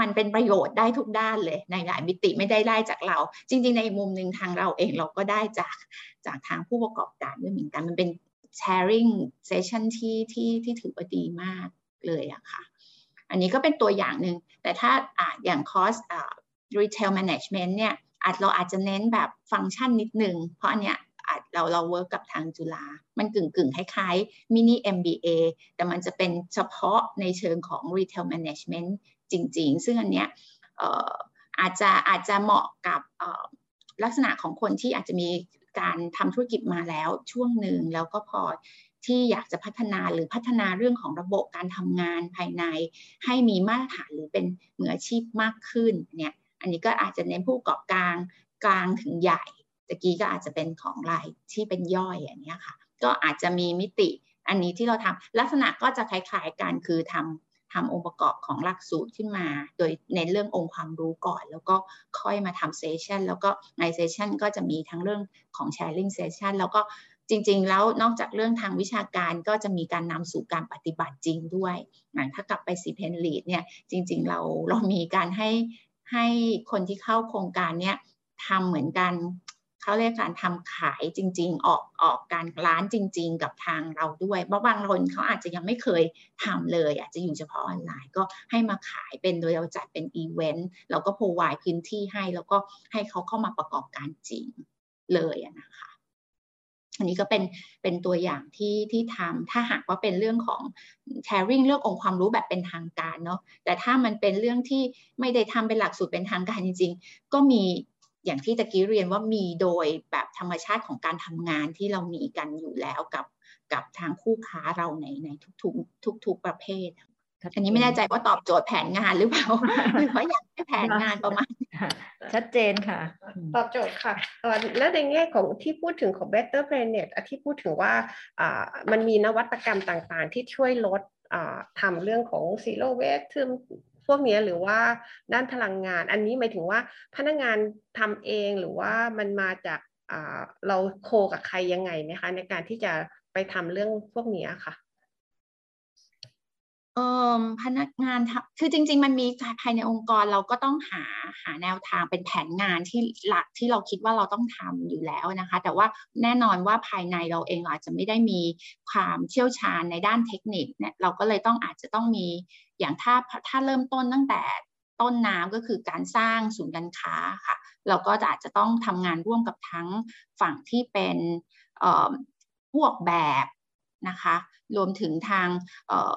มันเป็นประโยชน์ได้ทุกด้านเลยในหลายมิติไม่ได้ได้จากเรา จริง ๆ ในมุมหนึ่งทางเราเองเราก็ได้จากจากทางผู้ประกอบการด้วยเหมือนกันมันเป็น sharing session ที่ที่ที่ถือว่าดีมากเลยอะค่ะ อันนี้ก็เป็นตัวอย่างหนึ่ง แต่ถ้าออย่างคอร์สอ่า retail management เนี่ยอาจเราอาจจะเน้นแบบฟังก์ชันนิดนึง เพราะอันเนี้ยอาจเราเราเวิร์กกับทางจุฬา มันกึ่งกึ่งคล้ายๆมินิ MBA แต่มันจะเป็นเฉพาะในเชิงของ retail management จริง ๆ ซึ่งอันเนี้ยอาจจะอาจจะเหมาะกับลักษณะของคนที่อาจจะมี การทำธุรกิจมาแล้วช่วงหนึ่งแล้วก็พอที่อยากจะพัฒนาหรือพัฒนาเรื่องของระบบการทำงานภายใน ให้มีมาตรฐานหรือเป็นมืออาชีพมากขึ้นเนี่ยอันนี้ก็อาจจะเน้นผู้ประกอบการกลางถึงใหญ่ตะกี้ก็อาจจะเป็นของรายที่เป็นย่อยอย่างนี้ค่ะ ก็อาจจะมีมิติอันนี้ที่เราทำลักษณะก็จะคล้ายๆกันคือทำ ทำองค์ประกอบของหลักสูตรขึ้นมา โดยเน้นเรื่ององค์ความรู้ก่อน แล้วก็ค่อยมาทำ session แล้วก็ใน session ก็จะมีทั้งเรื่องของ sharing session แล้วก็จริง ๆ แล้วนอกจากเรื่องทางวิชาการก็จะมีการนำสู่การปฏิบัติจริงด้วยถ้ากลับไป CPN Lead เนี่ยจริง ๆ เราเรามีการให้ให้คนที่เข้าโครงการเนี้ยทำเหมือนกัน เขาเรียกการทำขายจริง ๆ ออกออกการร้านจริง ๆ กับทางเราด้วยเพราะบางคนเขาอาจจะยังไม่เคยทำเลย อาจจะอยู่เฉพาะออนไลน์ก็ให้มาขายเป็นโดยเราจัดเป็นอีเวนต์เราก็พรวายพื้นที่ให้ แล้วก็ให้เขาเข้ามาประกอบการจริงเลยนะคะอันนี้ก็เป็นเป็นตัวอย่างที่ที่ทำถ้าหากว่าเป็นเรื่องของ sharing เรื่ององค์ความรู้แบบเป็นทางการเนาะแต่ถ้ามันเป็นเรื่องที่ไม่ได้ทำเป็นหลักสูตรเป็นทางการจริง ๆ ก็มี อย่างที่ตะกี้เรียนว่ามีโดยแบบธรรมชาติของการทำงานที่เรามีกันอยู่แล้วกับกับทางคู่ค้าเราในในทุกๆทุกๆประเภทอันนี้ไม่แน่ใจว่าตอบโจทย์แผนงานหรือเปล่าหรือว่าอยากให้แผนงานประมาณชัดเจนค่ะ ตอบโจทย์ค่ะ แล้วในแง่ของที่พูดถึงของ Better Planet ที่พูดถึงว่ามันมีนวัตกรรมต่างๆ ที่ช่วยลดทำเรื่องของ zero waste พวกนี้หรือว่าด้านพลังงาน อันนี้หมายถึงว่าพนักงานทำเองหรือว่ามันมาจากเราโคกับใครยังไงนะคะในการที่จะไปทำเรื่องพวกนี้ค่ะ พนักงานคือจริง ๆ มันมีภายในองค์กรเราก็ต้องหาหาแนวทางเป็นแผนงานที่หลักที่เราคิดว่าเราต้องทำอยู่แล้วนะคะ แต่ว่าแน่นอนว่าภายในเราเองอาจจะไม่ได้มีความเชี่ยวชาญในด้านเทคนิคเนี่ยเราก็เลยต้องอาจจะต้องมีอย่างถ้าถ้าเริ่มต้นตั้งแต่ต้นน้ำก็คือการสร้างศูนย์การค้าค่ะ เราก็อาจจะต้องทำงานร่วมกับทั้งฝั่งที่เป็นผู้ออกแบบนะคะ รวมถึงทาง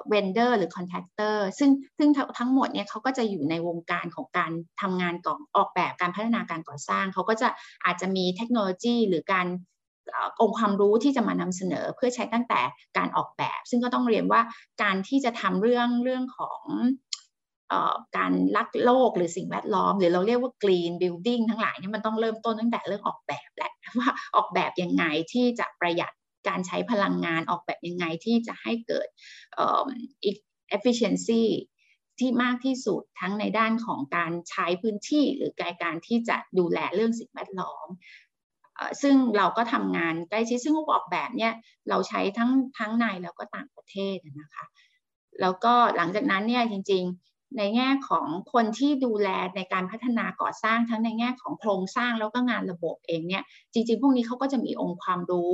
vendor หรือ contractor ซึ่งซึ่งทั้งหมดเนี่ยเขาก็จะอยู่ในวงการของการทำงานก่อออกแบบการพัฒนาการก่อสร้าง เขาก็จะอาจจะมีเทคโนโลยีหรือการองค์ความรู้ที่จะมานำเสนอเพื่อใช้ตั้งแต่การออกแบบ ซึ่งก็ต้องเรียนว่าการที่จะทำเรื่องเรื่องของการรักโลกหรือสิ่งแวดล้อม หรือเราเรียกว่า green building ทั้งหลายเนี่ยมันต้องเริ่มต้นตั้งแต่เรื่องออกแบบแหละว่าออกแบบยังไงที่จะประหยัด การใช้พลังงานออกแบบยังไงที่จะให้เกิด efficiency ที่มากที่สุดทั้งในด้านของการใช้พื้นที่หรือการการที่จะดูแลเรื่องสิ่งแวดล้อมซึ่งเราก็ทำงานใกล้ชิดซึ่งออกแบบเนี่ยเราใช้ทั้งทั้งในแล้วก็ต่างประเทศนะคะแล้วก็หลังจากนั้นเนี่ยจริงๆในแง่ของคนที่ดูแลในการพัฒนาก่อสร้างทั้งในแง่ของโครงสร้างแล้วก็งานระบบเองเนี่ยจริงๆ พวกนี้เขาก็จะมีองค์ความรู้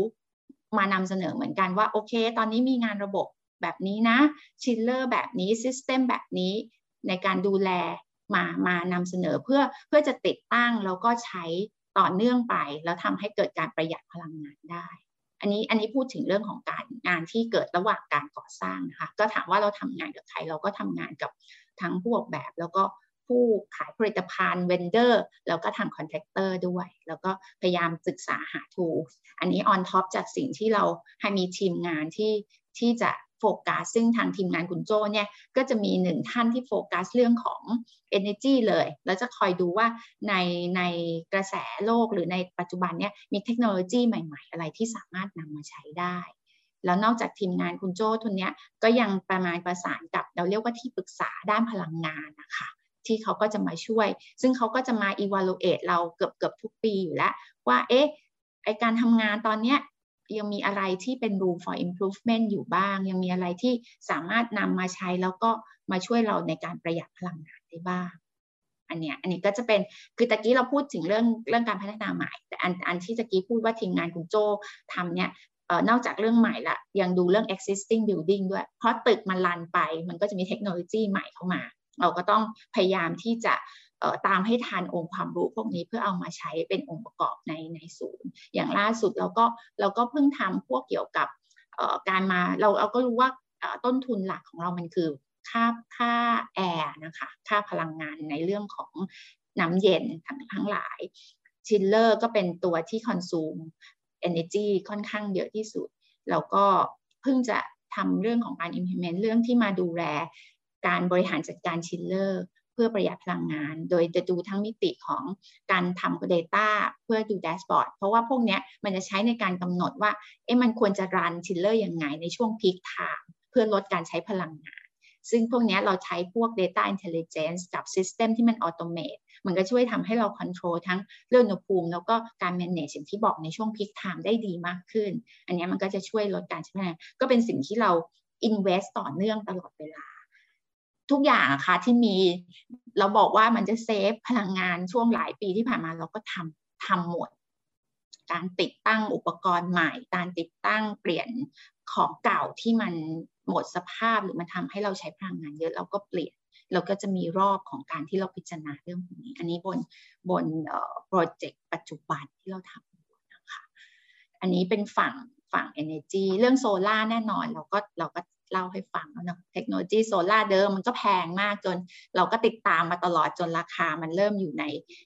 มานำเสนอเหมือนกันว่าโอเค ตอนนี้มีงานระบบแบบนี้นะ chiller แบบนี้ system แบบนี้ในการดูแลมามานำเสนอเพื่อเพื่อจะติดตั้งแล้วก็ใช้ต่อเนื่องไป แล้วทำให้เกิดการประหยัดพลังงานได้ อันนี้อันนี้พูดถึงเรื่องของการงานที่เกิดระหว่างการก่อสร้างนะคะก็ถามว่าเราทำงานกับใครเราก็ทำงานกับทั้งผู้ออกแบบแล้วก็ ผู้ขายผลิตภัณฑ์ vendor แล้วก็ทาง contractor ด้วย แล้วก็พยายามศึกษา how to อันนี้ on top จากสิ่งที่เราให้มีทีมงานที่ที่จะโฟกัสซึ่งทางทีมงานคุณโจเนี่ยก็จะมีหนึ่งท่านที่โฟกัสเรื่องของ Energy เลย แล้วจะคอยดูว่าในในกระแสโลกหรือในปัจจุบันเนี่ยมีเทคโนโลยีใหม่ ๆ อะไรที่สามารถนำมาใช้ได้แล้วนอกจากทีมงานคุณโจ้ทุนเนี้ยก็ยังประมาณประสานกับเราเรียกว่าที่ปรึกษาด้านพลังงานนะคะ ที่เขาก็จะมาช่วย ซึ่งเขาก็จะมา evaluate เราเกือบเกือบทุกปีอยู่แล้ว ว่าเอ๊ะไอการทำงานตอนเนี้ยยังมีอะไรที่เป็น room for improvement อยู่บ้าง ยังมีอะไรที่สามารถนำมาใช้แล้วก็มาช่วยเราในการประหยัดพลังงานได้บ้าง อันเนี้ยอันนี้ก็จะเป็นคือตะกี้เราพูดถึงเรื่องเรื่องการพัฒนาใหม่ แต่อันอันที่ตะกี้พูดว่าทีมงานคุณโจทำเนี่ยนอกจากเรื่องใหม่ละยังดูเรื่อง existing building ด้วย เพราะตึกมันลันไป มันก็จะมีเทคโนโลยีใหม่เข้ามา เราก็ต้องพยายามที่จะตามให้ทันองค์ความรู้พวกนี้เพื่อเอามาใช้เป็นองค์ประกอบในในศูนย์ อย่างล่าสุดเราก็เราก็เพิ่งทำพวกเกี่ยวกับการมาเราเราก็รู้ว่าต้นทุนหลักของเรามันคือค่าค่าแอร์นะคะค่าพลังงานในเรื่องของน้ำเย็นทั้งทั้งหลาย chiller ก็เป็นตัวที่ consume energy ค่อนข้างเยอะที่สุด แล้วก็เพิ่งจะทำเรื่องของการ implement เรื่องที่มาดูแล การบริหารจัดการ chiller เพื่อประหยัดพลังงาน โดยจะดูทั้งมิติของการทำ Data เพื่อดู dashboard เพราะว่าพวกนี้มันจะใช้ในการกำหนดว่าเอ๊ะมันควรจะ run chiller ยังไงในช่วง peak time เพื่อลดการใช้พลังงาน ซึ่งพวกนี้เราใช้พวก Data Intelligence กับ System ที่มันอัตโนมัติมันก็ช่วยทำให้เราควบคุมทั้งเรื่องอุณหภูมิ แล้วก็การ manage อย่างที่บอกในช่วง peak time ได้ดีมากขึ้น อันนี้มันก็จะช่วยลดการใช้พลังงานก็เป็นสิ่งที่เรา invest ต่อเนื่องตลอดเวลา ทุกอย่างอะค่ะที่มีเราบอกว่ามันจะเซฟพลังงานช่วงหลายปีที่ผ่านมาเราก็ทำทำหมด การติดตั้งอุปกรณ์ใหม่ การติดตั้งเปลี่ยนของเก่าที่มันหมดสภาพหรือมันทำให้เราใช้พลังงานเยอะเราก็เปลี่ยนเราก็จะมีรอบของการที่เราพิจารณาเรื่องพวกนี้ อันนี้บนบนโปรเจกต์ปัจจุบันที่เราทำนะคะ อันนี้เป็นฝั่งฝั่ง energy เรื่องโซล่าแน่นอนเราก็เราก็ เล่าให้ฟังแล้วนะเทคโนโลยีโซลาเดิมมันก็แพงมากจนเราก็ติดตามมาตลอดจนราคามันเริ่มอยู่ใน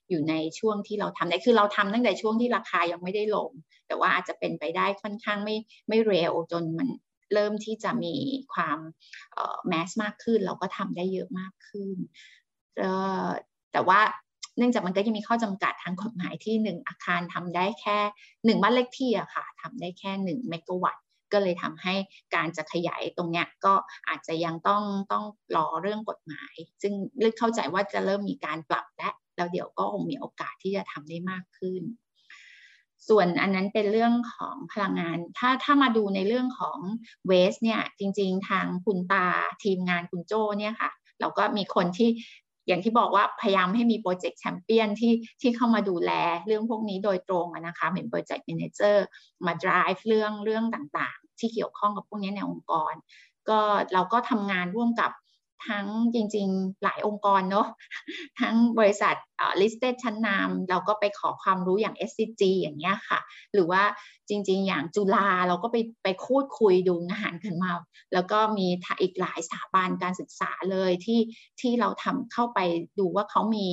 อยู่ในช่วงที่เราทำได้คือเราทำตั้งแต่ช่วงที่ราคายังไม่ได้ลง แต่ว่าอาจจะเป็นไปได้ค่อนข้างไม่ไม่เร็วจนมันเริ่มที่จะมีความแมสมากขึ้น เราก็ทำได้เยอะมากขึ้นแต่ว่าเนื่องจากมันก็ยังมีข้อจำกัดทางกฎหมายที่หนึ่งอาคารทำได้แค่หนึ่งบ้านเลขที่อะค่ะทำได้แค่หนึ่งเมกะวัตต์ ก็เลยทำให้การจะขยายตรงเนี้ยก็อาจจะยังต้องต้องรอเรื่องกฎหมาย ซึ่งเลือกเข้าใจว่าจะเริ่มมีการปรับและแล้วเดี๋ยวก็คงมีโอกาสที่จะทำได้มากขึ้น ส่วนอันนั้นเป็นเรื่องของพลังงาน ถ้าถ้ามาดูในเรื่องของเวสเนี่ยจริง ๆ ทางคุณตาทีมงานคุณโจ้เนี่ยค่ะเราก็มีคนที่ อย่างที่บอกว่าพยายามให้มีโปรเจกต์แชมเปี้ยนที่ที่เข้ามาดูแลเรื่องพวกนี้โดยตรงนะคะเป็น project manager มา drive เรื่องเรื่องต่างๆ ที่เกี่ยวข้องกับพวกนี้ในองค์กร ก็เราก็ทำงานร่วมกับ ทั้งจริงๆ หลายองค์กรเนาะทั้งบริษัท listed ชั้นนำเราก็ไปขอความรู้อย่าง SCG อย่างเงี้ยค่ะ หรือว่าจริงๆ อย่างจุฬาเราก็ไปไปพูดคุยดูงานกันมา แล้วก็มีอีกหลายสถาบันการศึกษาเลยที่ที่เราทำเข้าไปดูว่าเขามี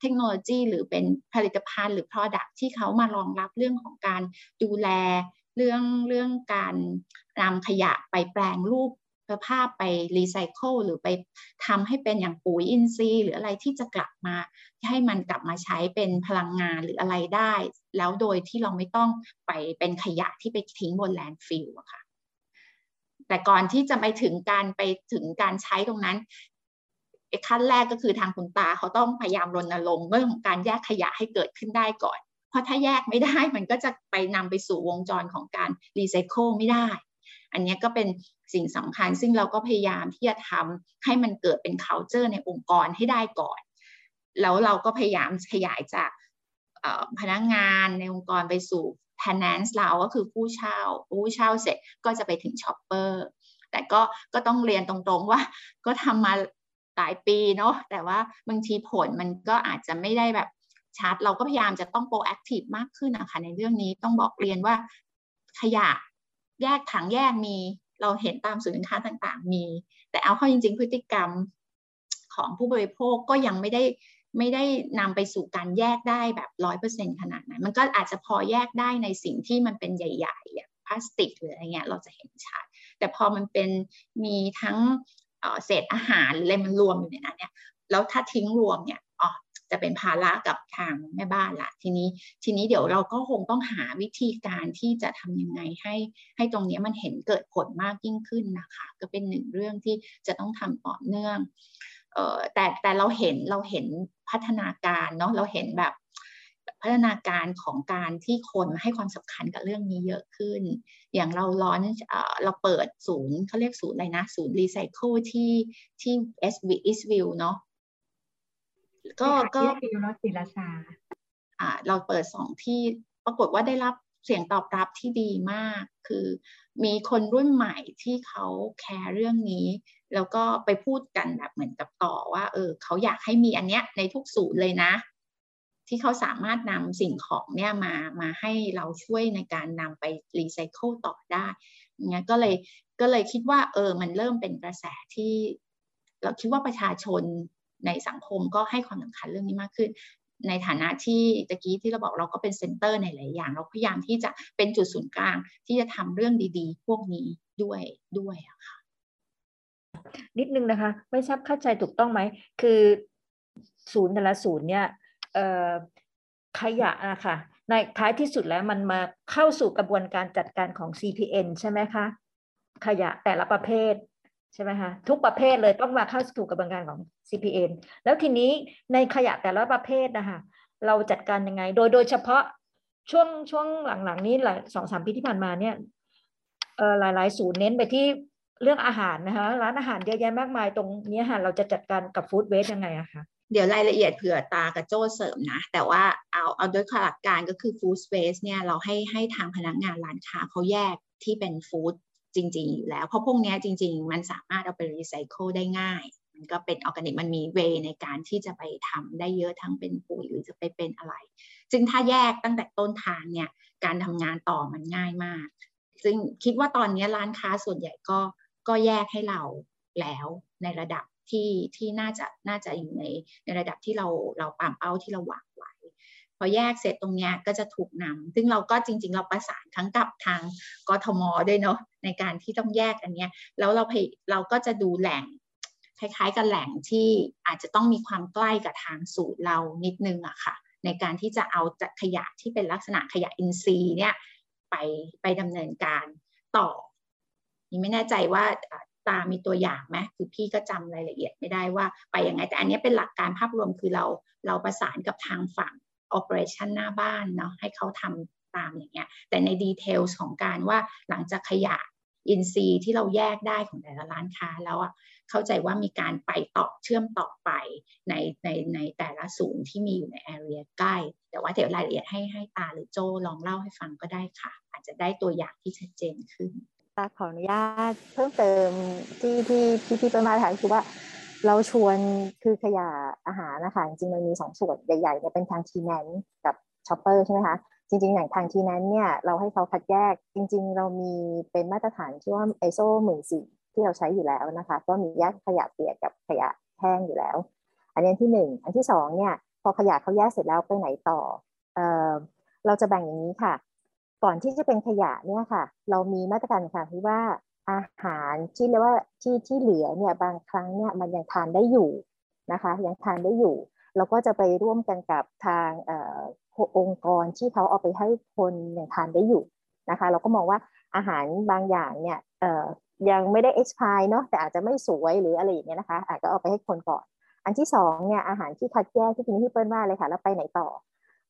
เทคโนโลยีหรือเป็นผลิตภัณฑ์หรือ Product ที่เขามารองรับเรื่องของการดูแลเรื่องเรื่องการนำขยะไปแปลงรูป ภาพไปรีไซเคิลหรือไปทำให้เป็นอย่างปุ๋ยอินทรีย์หรืออะไรที่จะกลับมาให้มันกลับมาใช้เป็นพลังงานหรืออะไรได้ แล้วโดยที่เราไม่ต้องไปเป็นขยะที่ไปทิ้งบน landfill อะค่ะแต่ก่อนที่จะไปถึงการไปถึงการใช้ตรงนั้นขั้นแรกก็คือทางคุณตาเขาต้องพยายามรณรงค์เรื่องของการแยกขยะให้เกิดขึ้นได้ก่อน เพราะถ้าแยกไม่ได้มันก็จะไปนำไปสู่วงจรของการรีไซเคิลไม่ได้ อันนี้ก็เป็น สิ่งสำคัญ ซึ่งเราก็พยายามที่จะทำให้มันเกิดเป็น culture ในองค์กรให้ได้ก่อน แล้วเราก็พยายามขยายจากพนักงงานในองค์กรไปสู่ tenants เราก็คือผู้เช่า ผู้เช่าเสร็จก็จะไปถึง shopper แต่ก็ก็ต้องเรียนตรงๆว่าก็ทำมาหลายปีเนาะแต่ว่าบางทีผลมันก็อาจจะไม่ได้แบบชัด เราก็พยายามจะต้อง proactive มากขึ้นนะคะในเรื่องนี้ต้องบอกเรียนว่าขยะแยกถังแยกมี เราเห็นตามศูนย์การค้าต่างๆมี แต่เอาเข้าจริง ๆ พฤติกรรมของผู้บริโภคก็ยังไม่ได้ไม่ได้นำไปสู่การแยกได้แบบร้อยเปอร์เซ็นขนาดนั้น มันก็อาจจะพอแยกได้ในสิ่งที่มันเป็นใหญ่ๆอย่างพลาสติกหรืออะไรเงี้ยเราจะเห็นชัด แต่พอมันเป็นมีทั้งเศษอาหารอะไรมันรวมอยู่ในนั้นเนี่ยแล้วถ้าทิ้งรวมเนี่ย จะเป็นภาระกับทางแม่บ้านละทีนี้ทีนี้เดี๋ยวเราก็คงต้องหาวิธีการที่จะทำยังไงให้ให้ตรงนี้มันเห็นเกิดผลมากยิ่งขึ้นนะคะ ก็เป็นหนึ่งเรื่องที่จะต้องทำต่อเนื่องเอ่อแต่แต่เราเห็นเราเห็นพัฒนาการเนาะเราเห็นแบบพัฒนาการของการที่คนให้ความสำคัญกับเรื่องนี้เยอะขึ้น อย่างเราร้อนเราเปิดศูนย์เขาเรียกศูนย์อะไรนะ ศูนย์รีไซเคิลที่ที่ s อ e a s t v i e w เนาะ ก็ก็ฟิลศิลาชาอ่าเราเปิดสองที่ปรากฏว่าได้รับเสียงตอบรับที่ดีมาก คือมีคนรุ่นใหม่ที่เขาแคร์เรื่องนี้ แล้วก็ไปพูดกันแบบเหมือนกับต่อว่า เออเขาอยากให้มีอันเนี้ยในทุกศูนย์เลยนะ ที่เขาสามารถนำสิ่งของเนี่ยมามาให้เราช่วยในการนำไปรีไซเคิลต่อได้เงี้ยก็เลยก็เลยคิดว่า เออ มันเริ่มเป็นกระแสที่ เราคิดว่าประชาชน ในสังคมก็ให้ความสำคัญเรื่องนี้มากขึ้น ในฐานะที่ตะกี้ที่เราบอกเราก็เป็นเซ็นเตอร์ในหลายอย่าง เราพยายามที่จะเป็นจุดศูนย์กลางที่จะทำเรื่องดีๆ พวกนี้ด้วยด้วยอะค่ะนิดนึงนะคะ ไม่ทราบเข้าใจถูกต้องไหม คือศูนย์แต่ละศูนย์เนี่ยขยะนะคะในท้ายที่สุดแล้วมันมาเข้าสู่กระบวนการจัดการของ CPN ใช่ไหมคะ ขยะแต่ละประเภท ใช่ไหมคะทุกประเภทเลยต้องมาเข้าสู่กระบวนการของ CPN แล้วทีนี้ในขยะแต่ละประเภทนะคะเราจัดการยังไง โดยโดยเฉพาะช่วงช่วงหลังๆ นี้หลายสองสามปีที่ผ่านมาเนี่ยเออหลายๆศูนย์เน้นไปที่เรื่องอาหารนะคะร้านอาหารเยอะแยะมากมายตรงนี้ค่ะเราจะจัดการกับฟู้ดเวสยังไงอะคะเดี๋ยวรายละเอียดเผื่อตากับโจ้เสริมนะ แต่ว่าเอาเอาโดยหลักการก็คือฟู้ดเวสเนี่ยเราให้ให้ทางพนักงานร้านค้าเขาแยกที่เป็นฟู้ด จริงๆอยู่แล้ว เพราะพวกนี้จริง ๆ มันสามารถเอาไปรีไซเคิลได้ง่าย มันก็เป็นออร์แกนิกมันมี way ในการที่จะไปทำได้เยอะทั้งเป็นปุ๋ยหรือจะไปเป็นอะไร ซึ่งถ้าแยกตั้งแต่ต้นทางเนี่ยการทำงานต่อมันง่ายมาก ซึ่งคิดว่าตอนนี้ร้านค้าส่วนใหญ่ก็ก็แยกให้เราแล้วในระดับที่ที่น่าจะน่าจะอยู่ในในระดับที่เราเราตามเป้าที่เราหวังไว้ พอแยกเสร็จตรงนี้ก็จะถูกนำซึ่งเราก็จริง ๆ เราประสานทั้งกับทางกทมด้วยเนาะในการที่ต้องแยกอันเนี้ยแล้วเราเราก็จะดูแหล่งคล้ายๆ กับแหล่งที่อาจจะต้องมีความใกล้กับทางสูตรเรานิดนึงอะค่ะ ในการที่จะเอาจัดขยะที่เป็นลักษณะขยะอินทรีย์เนี่ยไปไปดำเนินการต่อนี่ไม่แน่ใจว่าตามีตัวอย่างไหมคือพี่ก็จำรายละเอียดไม่ได้ว่าไปยังไงแต่อันนี้เป็นหลักการภาพรวมคือเราเราประสานกับทางฝั่ง operation หน้าบ้านเนาะให้เขาทำตามอย่างเงี้ยแต่ในดีเทลของการว่าหลังจากขยะอินซีที่เราแยกได้ของแต่ละร้านค้าแล้วอะเข้าใจว่ามีการไปต่อเชื่อมต่อไปในในในแต่ละศูนย์ที่มีอยู่ในแอเรียใกล้ แต่ว่าเดี๋ยวรายละเอียดให้ให้ตาหรือโจลองเล่าให้ฟังก็ได้ค่ะ อาจจะได้ตัวอย่างที่ชัดเจนขึ้นตาขออนุญาตเพิ่มเติมที่ที่ที่พี่ต้นมาถามคือว่า เราชวนคือขยะอาหารนะคะจริงมันมีสองส่วนใหญ่ๆเนี่ยเป็นทาง tenant กับ shopper ใช่ไหมคะจริงๆ อย่างทาง tenant เนี่ยเราให้เขาคัดแยก จริง ๆ เรามีเป็นมาตรฐานที่ว่า ISO หมื่นสี่ที่เราใช้อยู่แล้วนะคะ ก็มีแยกขยะเปียกกับขยะแห้งอยู่แล้ว อันนี้ที่หนึ่งอันที่สองเนี่ยพอขยะเขาแยกเสร็จแล้วไปไหนต่อเออเราจะแบ่งอย่างนี้ค่ะ ก่อนที่จะเป็นขยะเนี่ยค่ะ เรามีมาตรการค่ะที่ว่า อาหารที่เรียกว่าที่ที่เหลือเนี่ยบางครั้งเนี่ยมันยังทานได้อยู่นะคะยังทานได้อยู่ เราก็จะไปร่วมกันกับทางองค์กรที่เขาเอาไปให้คนยังทานได้อยู่นะคะ เราก็มองว่าอาหารบางอย่างเนี่ยยังไม่ได้ expire เนาะแต่อาจจะไม่สวยหรืออะไรอย่างเงี้ยนะคะอาจจะเอาไปให้คนก่อน อันที่สองเนี่ยอาหารที่คัดแยกที่คุณพี่เปิ้ลว่าเลยค่ะแล้วไปไหนต่อ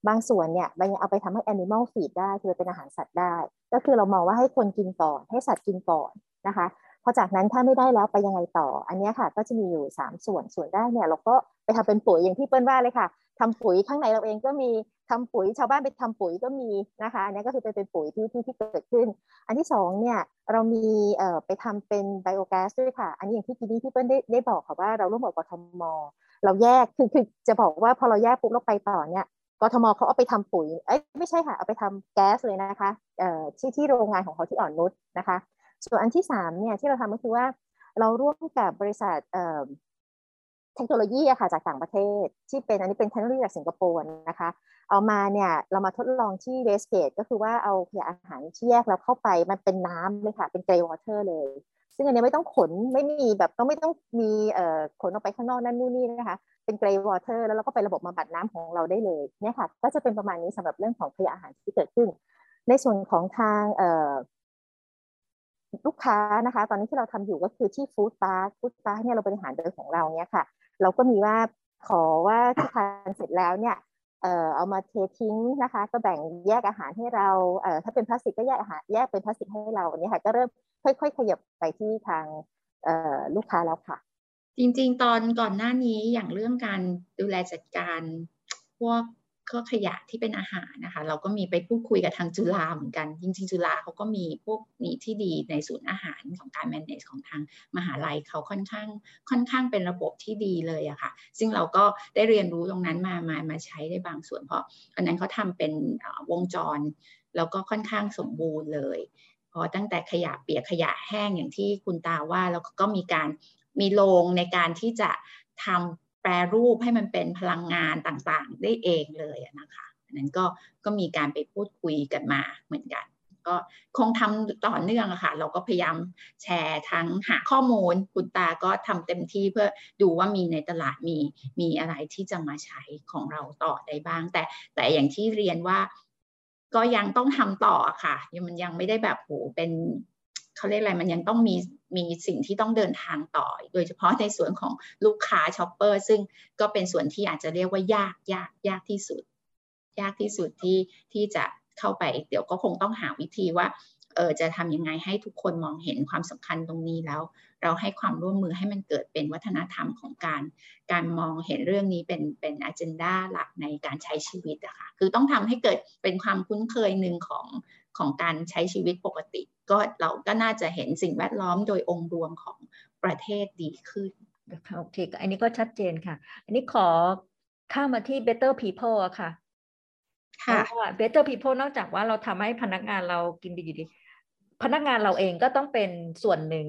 บางส่วนเนี่ยมันยังเอาไปทำให้ animal feed ได้คือเป็นอาหารสัตว์ได้ ก็คือเรามองว่าให้คนกินก่อนให้สัตว์กินก่อนนะคะพอจากนั้นถ้าไม่ได้แล้วไปยังไงต่อ อันนี้ค่ะ ก็จะมีอยู่ 3 ส่วนส่วนแรกเนี่ยเราก็ไปทำเป็นปุ๋ยอย่างที่เปิ้ลว่าเลยค่ะทำปุ๋ยข้างในเราเองก็มีทำปุ๋ยชาวบ้านไปทำปุ๋ยก็มีนะคะอันนี้ก็คือเป็นปุ๋ยที่ที่ที่เกิดขึ้น อันที่สองเนี่ยเรามีเอ่อไปทำเป็นไบโอแก๊สด้วยค่ะ อันนี้อย่างที่กีนี่ที่เปิ้ลได้ได้บอกค่ะว่าเราร่วมกับกทมเราแยกคือคือจะบอกว่าพอเราแยกปุ๊บเราไปต่อเนี่ย กทมเขาเอาไปทำปุ๋ยเอ้ยไม่ใช่ค่ะเอาไปทำแก๊สเลยนะคะเอ่อที่ที่โรงงานของเขาที่อ่อนนุชนะคะ ส่วนอันที่สามเนี่ยที่เราทำก็คือว่าเราร่วมกับบริษัทเอ่อเทคโนโลยีอะค่ะจากต่างประเทศ ที่เป็นอันนี้เป็นเทคโนโลยีจากสิงคโปร์นะคะ เอามาเนี่ยเรามาทดลองที่ Westgate ก็คือว่าเอาขยะอาหารที่แยกแล้วเข้าไปมันเป็นน้ำเลยค่ะเป็น grey water เลย ซึ่งอันนี้ไม่ต้องขนไม่มีแบบต้องไม่ต้องมีเอ่อขนออกไปข้างนอกนั่นนู่นนี่นะคะ เป็น grey water แล้วเราก็ไประบบบำบัดน้ำของเราได้เลยเนี่ยค่ะ ก็จะเป็นประมาณนี้สำหรับเรื่องของขยะอาหารที่เกิดขึ้น ในส่วนของทางเอ่อลูกค้านะคะ ตอนนี้ที่เราทำอยู่ก็คือที่ Food Park Food Park เนี่ยเราบริหารโดยของเราเนี่ยค่ะ เราก็มีว่าขอว่าที่ทานเสร็จแล้วเนี่ย เอ่อเอามาเททิ้งนะคะ ก็แบ่งแยกอาหารให้เราเอ่อถ้าเป็นพลาสติกก็แยกอาหารแยกเป็นพลาสติกให้เราเนี่ยค่ะก็เริ่มค่อยๆ ขยับไปที่ทางเอ่อลูกค้าแล้วค่ะ จริงๆ ตอนก่อนหน้านี้อย่างเรื่องการดูแลจัดการพวก ก็ขยะที่เป็นอาหารนะคะ เราก็มีไปพูดคุยกับทางจุฬาเหมือนกัน จริงๆจุฬาเขาก็มีพวกนี้ที่ดีในศูนย์อาหารของการ manage ของทางมหาลัยเขาค่อนข้างค่อนข้างเป็นระบบที่ดีเลยอะค่ะ ซึ่งเราก็ได้เรียนรู้ตรงนั้นมามามาใช้ได้บางส่วน เพราะอันนั้นเขาทำเป็นวงจร แล้วก็ค่อนข้างสมบูรณ์เลยพราะตั้งแต่ขยะเปียกขยะแห้งอย่างที่คุณตาว่าแล้วก็มีการมีโรงในการที่จะทำ แปรรูปให้มันเป็นพลังงานต่างๆ ได้เองเลยนะคะอันนั้นก็ก็มีการไปพูดคุยกันมาเหมือนกัน ก็คงทำต่อเนื่องค่ะ เราก็พยายามแชร์ทั้งหาข้อมูลคุณตาก็ทำเต็มที่เพื่อดูว่ามีในตลาดมีมีอะไรที่จะมาใช้ของเราต่อได้บ้าง แต่แต่อย่างที่เรียนว่าก็ยังต้องทำต่อค่ะยังมันยังไม่ได้แบบโหเป็น เขาเรียกอะไรมันยังต้องมีมีสิ่งที่ต้องเดินทางต่อ โดยเฉพาะในส่วนของลูกค้า shopper ซึ่งก็เป็นส่วนที่อาจจะเรียกว่ายากยากยากที่สุด ยากที่สุดที่ที่จะเข้าไป เดี๋ยวก็คงต้องหาวิธีว่าเออจะทำยังไงให้ทุกคนมองเห็นความสำคัญตรงนี้แล้ว เราให้ความร่วมมือให้มันเกิดเป็นวัฒนธรรมของการการมองเห็นเรื่องนี้เป็นเป็นอ g e n d a หลักในการใช้ชีวิตอะค่ะคือต้องทำให้เกิดเป็นความคุ้นเคยหนึ่งของ ของการใช้ชีวิตปกติ ก็เราก็น่าจะเห็นสิ่งแวดล้อมโดยองค์รวมของประเทศดีขึ้นโอเคอันนี้ก็ชัดเจนค่ะ อันนี้ขอข้ามาที่ better people อะค่ะค่ะ better people นอกจากว่าเราทำให้พนักงานเรากินดีดีพนักงานเราเองก็ต้องเป็นส่วนหนึ่ง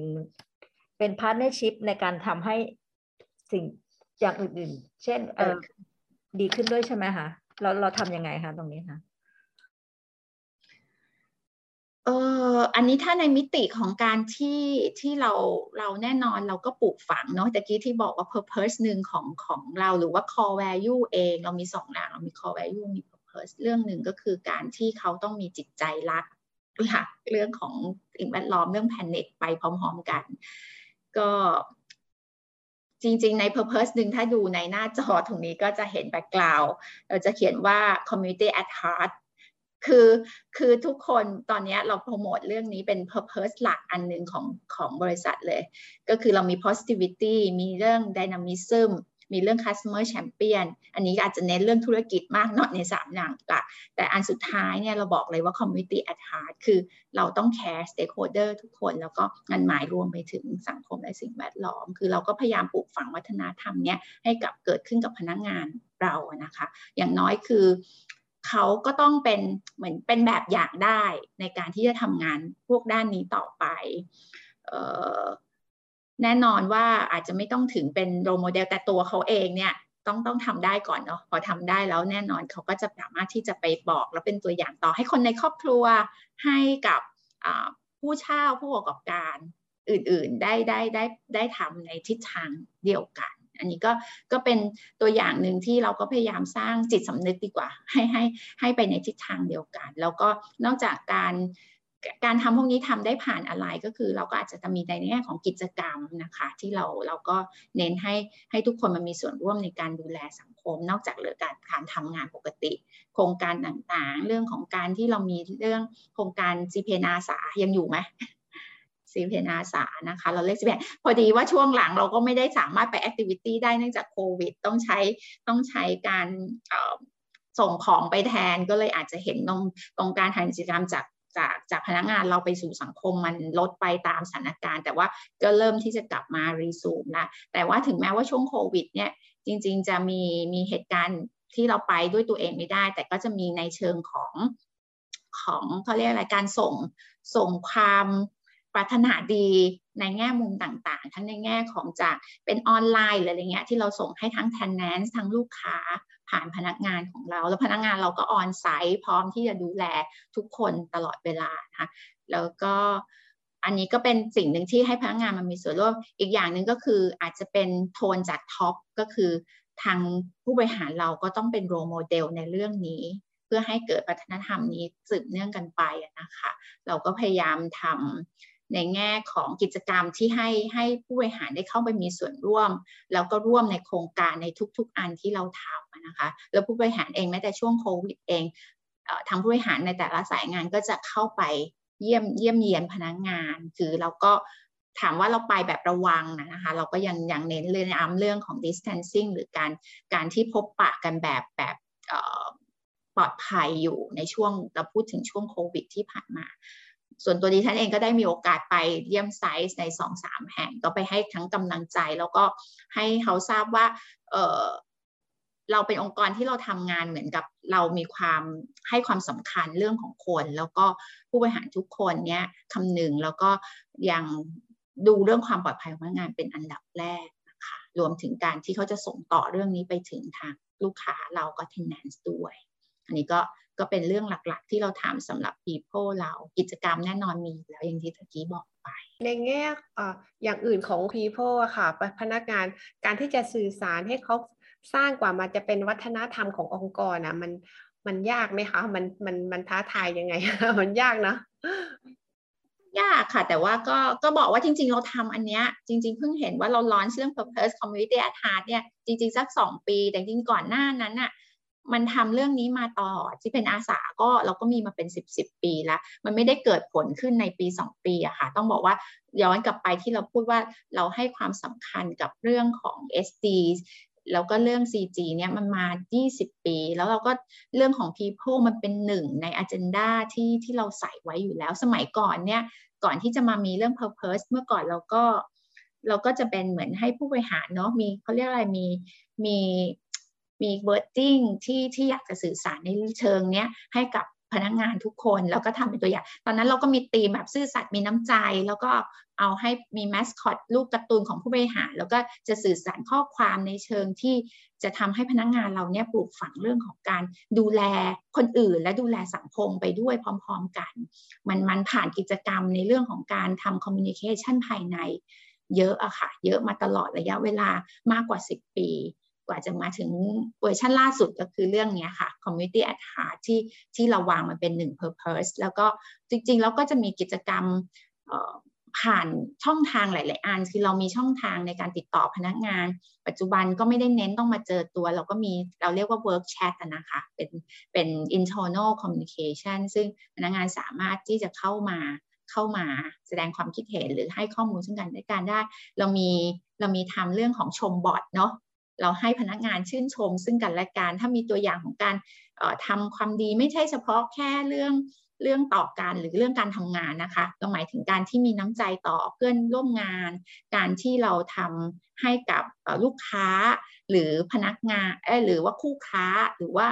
เป็น partnership ในการทำให้สิ่งอย่างอื่นๆ เช่นเออดีขึ้นด้วยใช่ไหมคะเราเราทำยังไงคะตรงนี้คะ เอออันนี้ถ้าในมิติของการที่ที่เราเราแน่นอนเราก็ปลูกฝังเนาะตะกี้ที่บอกว่า purpose หนึ่งของของเราหรือว่า core value เองเรามีสองอย่างเรามี core value มี purpose เรื่องหนึ่งก็คือการที่เขาต้องมีจิตใจรักหลักเรื่องของสิ่งแวดล้อมเรื่อง planet ไปพร้อมๆกัน ก็จริงๆ ใน purpose หนึ่งถ้าดูในหน้าจอตรงนี้ก็จะเห็นแบ็กกราวเราจะเขียนว่า community at heart คือคือทุกคนตอนนี้เราโปรโมทเรื่องนี้เป็น purpose หลักอันหนึ่งของของบริษัทเลย ก็คือเรามี positivity มีเรื่อง dynamism มีเรื่อง customer champion อันนี้อาจจะเน้นเรื่องธุรกิจมากหน่อยในสามอย่างหลักแต่อันสุดท้ายเนี่ยเราบอกเลยว่า community at heart คือเราต้อง care stakeholder ทุกคน แล้วก็งานหมายรวมไปถึงสังคมและสิ่งแวดล้อม คือเราก็พยายามปลูกฝังวัฒนธรรมเนี่ยให้กับเกิดขึ้นกับพนักงานเรานะคะ อย่างน้อยคือ เขาก็ต้องเป็นเหมือนเป็นแบบอย่างได้ในการที่จะทำงานพวกด้านนี้ต่อไปแน่นอนว่าอาจจะไม่ต้องถึงเป็นโรโมเดลแต่ตัวเขาเองเนี่ยต้องต้องทำได้ก่อนเนาะพอทำได้แล้วแน่นอนเขาก็จะสามารถที่จะไปบอกแล้วเป็นตัวอย่างต่อให้คนในครอบครัวให้กับผู้เช่าผู้ประกอบการอื่นๆได้ได้ได้ได้ทำในทิศทางเดียวกัน อันนี้ก็ก็เป็นตัวอย่างหนึ่งที่เราก็พยายามสร้างจิตสำนึกดีกว่า ให้ให้ให้ไปในทิศทางเดียวกัน แล้วก็นอกจากการการทำพวกนี้ทำได้ผ่านอะไรก็คือ เราก็อาจจะมีในแง่ของกิจกรรมนะคะ ที่เราเราก็เน้นให้ให้ทุกคนมันมีส่วนร่วมในการดูแลสังคม นอกจากเรื่องการการทำงานปกติ โครงการต่างๆ เรื่องของการที่เรามีเรื่องโครงการจีเพนาสายังอยู่ไหม ซีเพนอาสานะคะ เราเรียกซีเพนพอดีว่าช่วงหลังเราก็ไม่ได้สามารถไปแอคทิวิตี้ได้เนื่องจากโควิด ต้องใช้ต้องใช้การส่งของไปแทนก็เลยอาจจะเห็นตรงตรงการทำกิจกรรมจากจากจากพนักงานเราไปสู่สังคมมันลดไปตามสถานการณ์ แต่ว่าก็เริ่มที่จะกลับมารีซูมนะแต่ว่าถึงแม้ว่าช่วงโควิดเนี่ยจริง ๆ จะมีมีเหตุการณ์ที่เราไปด้วยตัวเองไม่ได้ แต่ก็จะมีในเชิงของของเขาเรียกอะไรการส่งส่งความ ปรารถนาดีในแง่มุมต่างๆ ทั้งในแง่ของจากเป็นออนไลน์หรืออะไรเงี้ยที่เราส่งให้ทั้ง tenant ทั้งลูกค้าผ่านพนักงานของเรา แล้วพนักงานเราก็ออนไซต์พร้อมที่จะดูแลทุกคนตลอดเวลานะคะแล้วก็อันนี้ก็เป็นสิ่งหนึ่งที่ให้พนักงานมันมีส่วนร่วมอีกอย่างหนึ่งก็คืออาจจะเป็นโทนจากท็อปก็คือทางผู้บริหารเราก็ต้องเป็นโรโมเดลในเรื่องนี้ เพื่อให้เกิดวัฒนธรรมนี้สืบเนื่องกันไปนะคะ เราก็พยายามทำ ในแง่ของกิจกรรมที่ให้ให้ผู้บริหารได้เข้าไปมีส่วนร่วม แล้วก็ร่วมในโครงการในทุกๆอันที่เราทำนะคะ แล้วผู้บริหารเองแม้แต่ช่วงโควิดเองทางผู้บริหารในแต่ละสายงานก็จะเข้าไปเยี่ยมเยี่ยมเยียนพนักงงาน คือเราก็ถามว่าเราไปแบบระวังนะคะ เราก็ยังยังเน้นเรื่องอ้ำเรื่องของ distancing หรือการการที่พบปะกันแบบแบบปลอดภัยอยู่ในช่วงเราพูดถึงช่วงโควิดที่ผ่านมา ส่วนตัวดิฉันเองก็ได้มีโอกาสไปเยี่ยมไซส์ในสองสามแห่ง ก็ไปให้ทั้งกำลังใจ แล้วก็ให้เขาทราบว่าเเราเป็นองค์กรที่เราทำงานเหมือนกับเรามีความให้ความสำคัญเรื่องของคน แล้วก็ผู้บริหารทุกคนเนี้ยคำนึงแล้วก็ยังดูเรื่องความปลอดภัยของพนักงานเป็นอันดับแรกนะคะรวมถึงการที่เขาจะส่งต่อเรื่องนี้ไปถึงทางลูกค้าเราก็ tenants ด้วย อันนี้ก็ ก็เป็นเรื่องหลักๆ ที่เราทำสำหรับ people เรากิจกรรมแน่นอนมีแล้วอย่างที่ตะกี้บอกไป ในแง่อย่างอื่นของ people อะค่ะ พนักงานการที่จะสื่อสารให้เขาสร้างกว่ามันจะเป็นวัฒนธรรมขององค์กรนะมันมันยากไหมคะมันมันมันท้าทายยังไง มันยากนะยากค่ะ แต่ว่าก็ก็บอกว่าจริง ๆ เราทำอันเนี้ยจริง ๆ เพิ่งเห็นว่าเราลอนเรื่อง purpose community at heart เนี่ยจริง ๆ สักสองปี แต่จริงก่อนหน้านั้นอะ มันทำเรื่องนี้มาต่อที่เป็นอาสาก็เราก็มีมาเป็นสิบสิบปีแล้ว มันไม่ได้เกิดผลขึ้นในปีสองปีอะค่ะ ต้องบอกว่าย้อนกลับไปที่เราพูดว่าเราให้ความสำคัญกับเรื่องของ SD แล้วก็เรื่อง CG เนี่ยมันมา 20 ปี แล้วเราก็เรื่องของ people มันเป็นหนึ่งใน agenda ที่ที่เราใส่ไว้อยู่แล้ว สมัยก่อนเนี่ยก่อนที่จะมามีเรื่อง purpose เมื่อก่อนเราก็เราก็จะเป็นเหมือนให้ผู้บริหารเนาะมีเขาเรียกอะไรมีมี มี wording ที่ที่อยากจะสื่อสารในเชิงเนี้ยให้กับพนักงงานทุกคนแล้วก็ทำเป็นตัวอย่าง ตอนนั้นเราก็มีตีมแบบซื่อสัตย์มีน้ำใจ แล้วก็เอาให้มีแมสคอตลูกการ์ตูนของผู้บริหาร แล้วก็จะสื่อสารข้อความในเชิงที่จะทำให้พนักงงานเราเนี่ยปลูกฝังเรื่องของการดูแลคนอื่น และดูแลสังคมไปด้วยพร้อมๆกัน มันมันผ่านกิจกรรมในเรื่องของการทำคอมมิวนิเคชันภายในเยอะอะค่ะ เยอะมาตลอดระยะเวลามากกว่า 10 ปี กว่าจะมาถึงเวอร์ชันล่าสุดก็คือเรื่องนี้ค่ะ Community at Heart ที่ที่เราวางมันเป็นหนึ่ง Purpose แล้วก็จริงๆ แล้วก็จะมีกิจกรรมผ่านช่องทางหลาย ๆ อัน คือเรามีช่องทางในการติดต่อพนักงาน ปัจจุบันก็ไม่ได้เน้นต้องมาเจอตัว เราก็มีเราเรียกว่า work chat นะคะ เป็นเป็น internal communication ซึ่งพนักงานสามารถที่จะเข้ามาเข้ามาแสดงความคิดเห็นหรือให้ข้อมูลซึ่งกันและกันได้ เรามีเรามีทำเรื่องของชมบอทเนาะ เราให้พนักงานชื่นชม ซึ่งกันและกันถ้ามีตัวอย่างของการทำความดีไม่ใช่เฉพาะแค่เรื่องเรื่องต่อการหรือเรื่องการทำงานนะคะเราหมายถึงการที่มีน้ำใจต่อเพื่อนร่วมงาน การที่เราทำให้กับลูกค้า หรือพนักงานหรือว่าคู่ค้าหรือว่า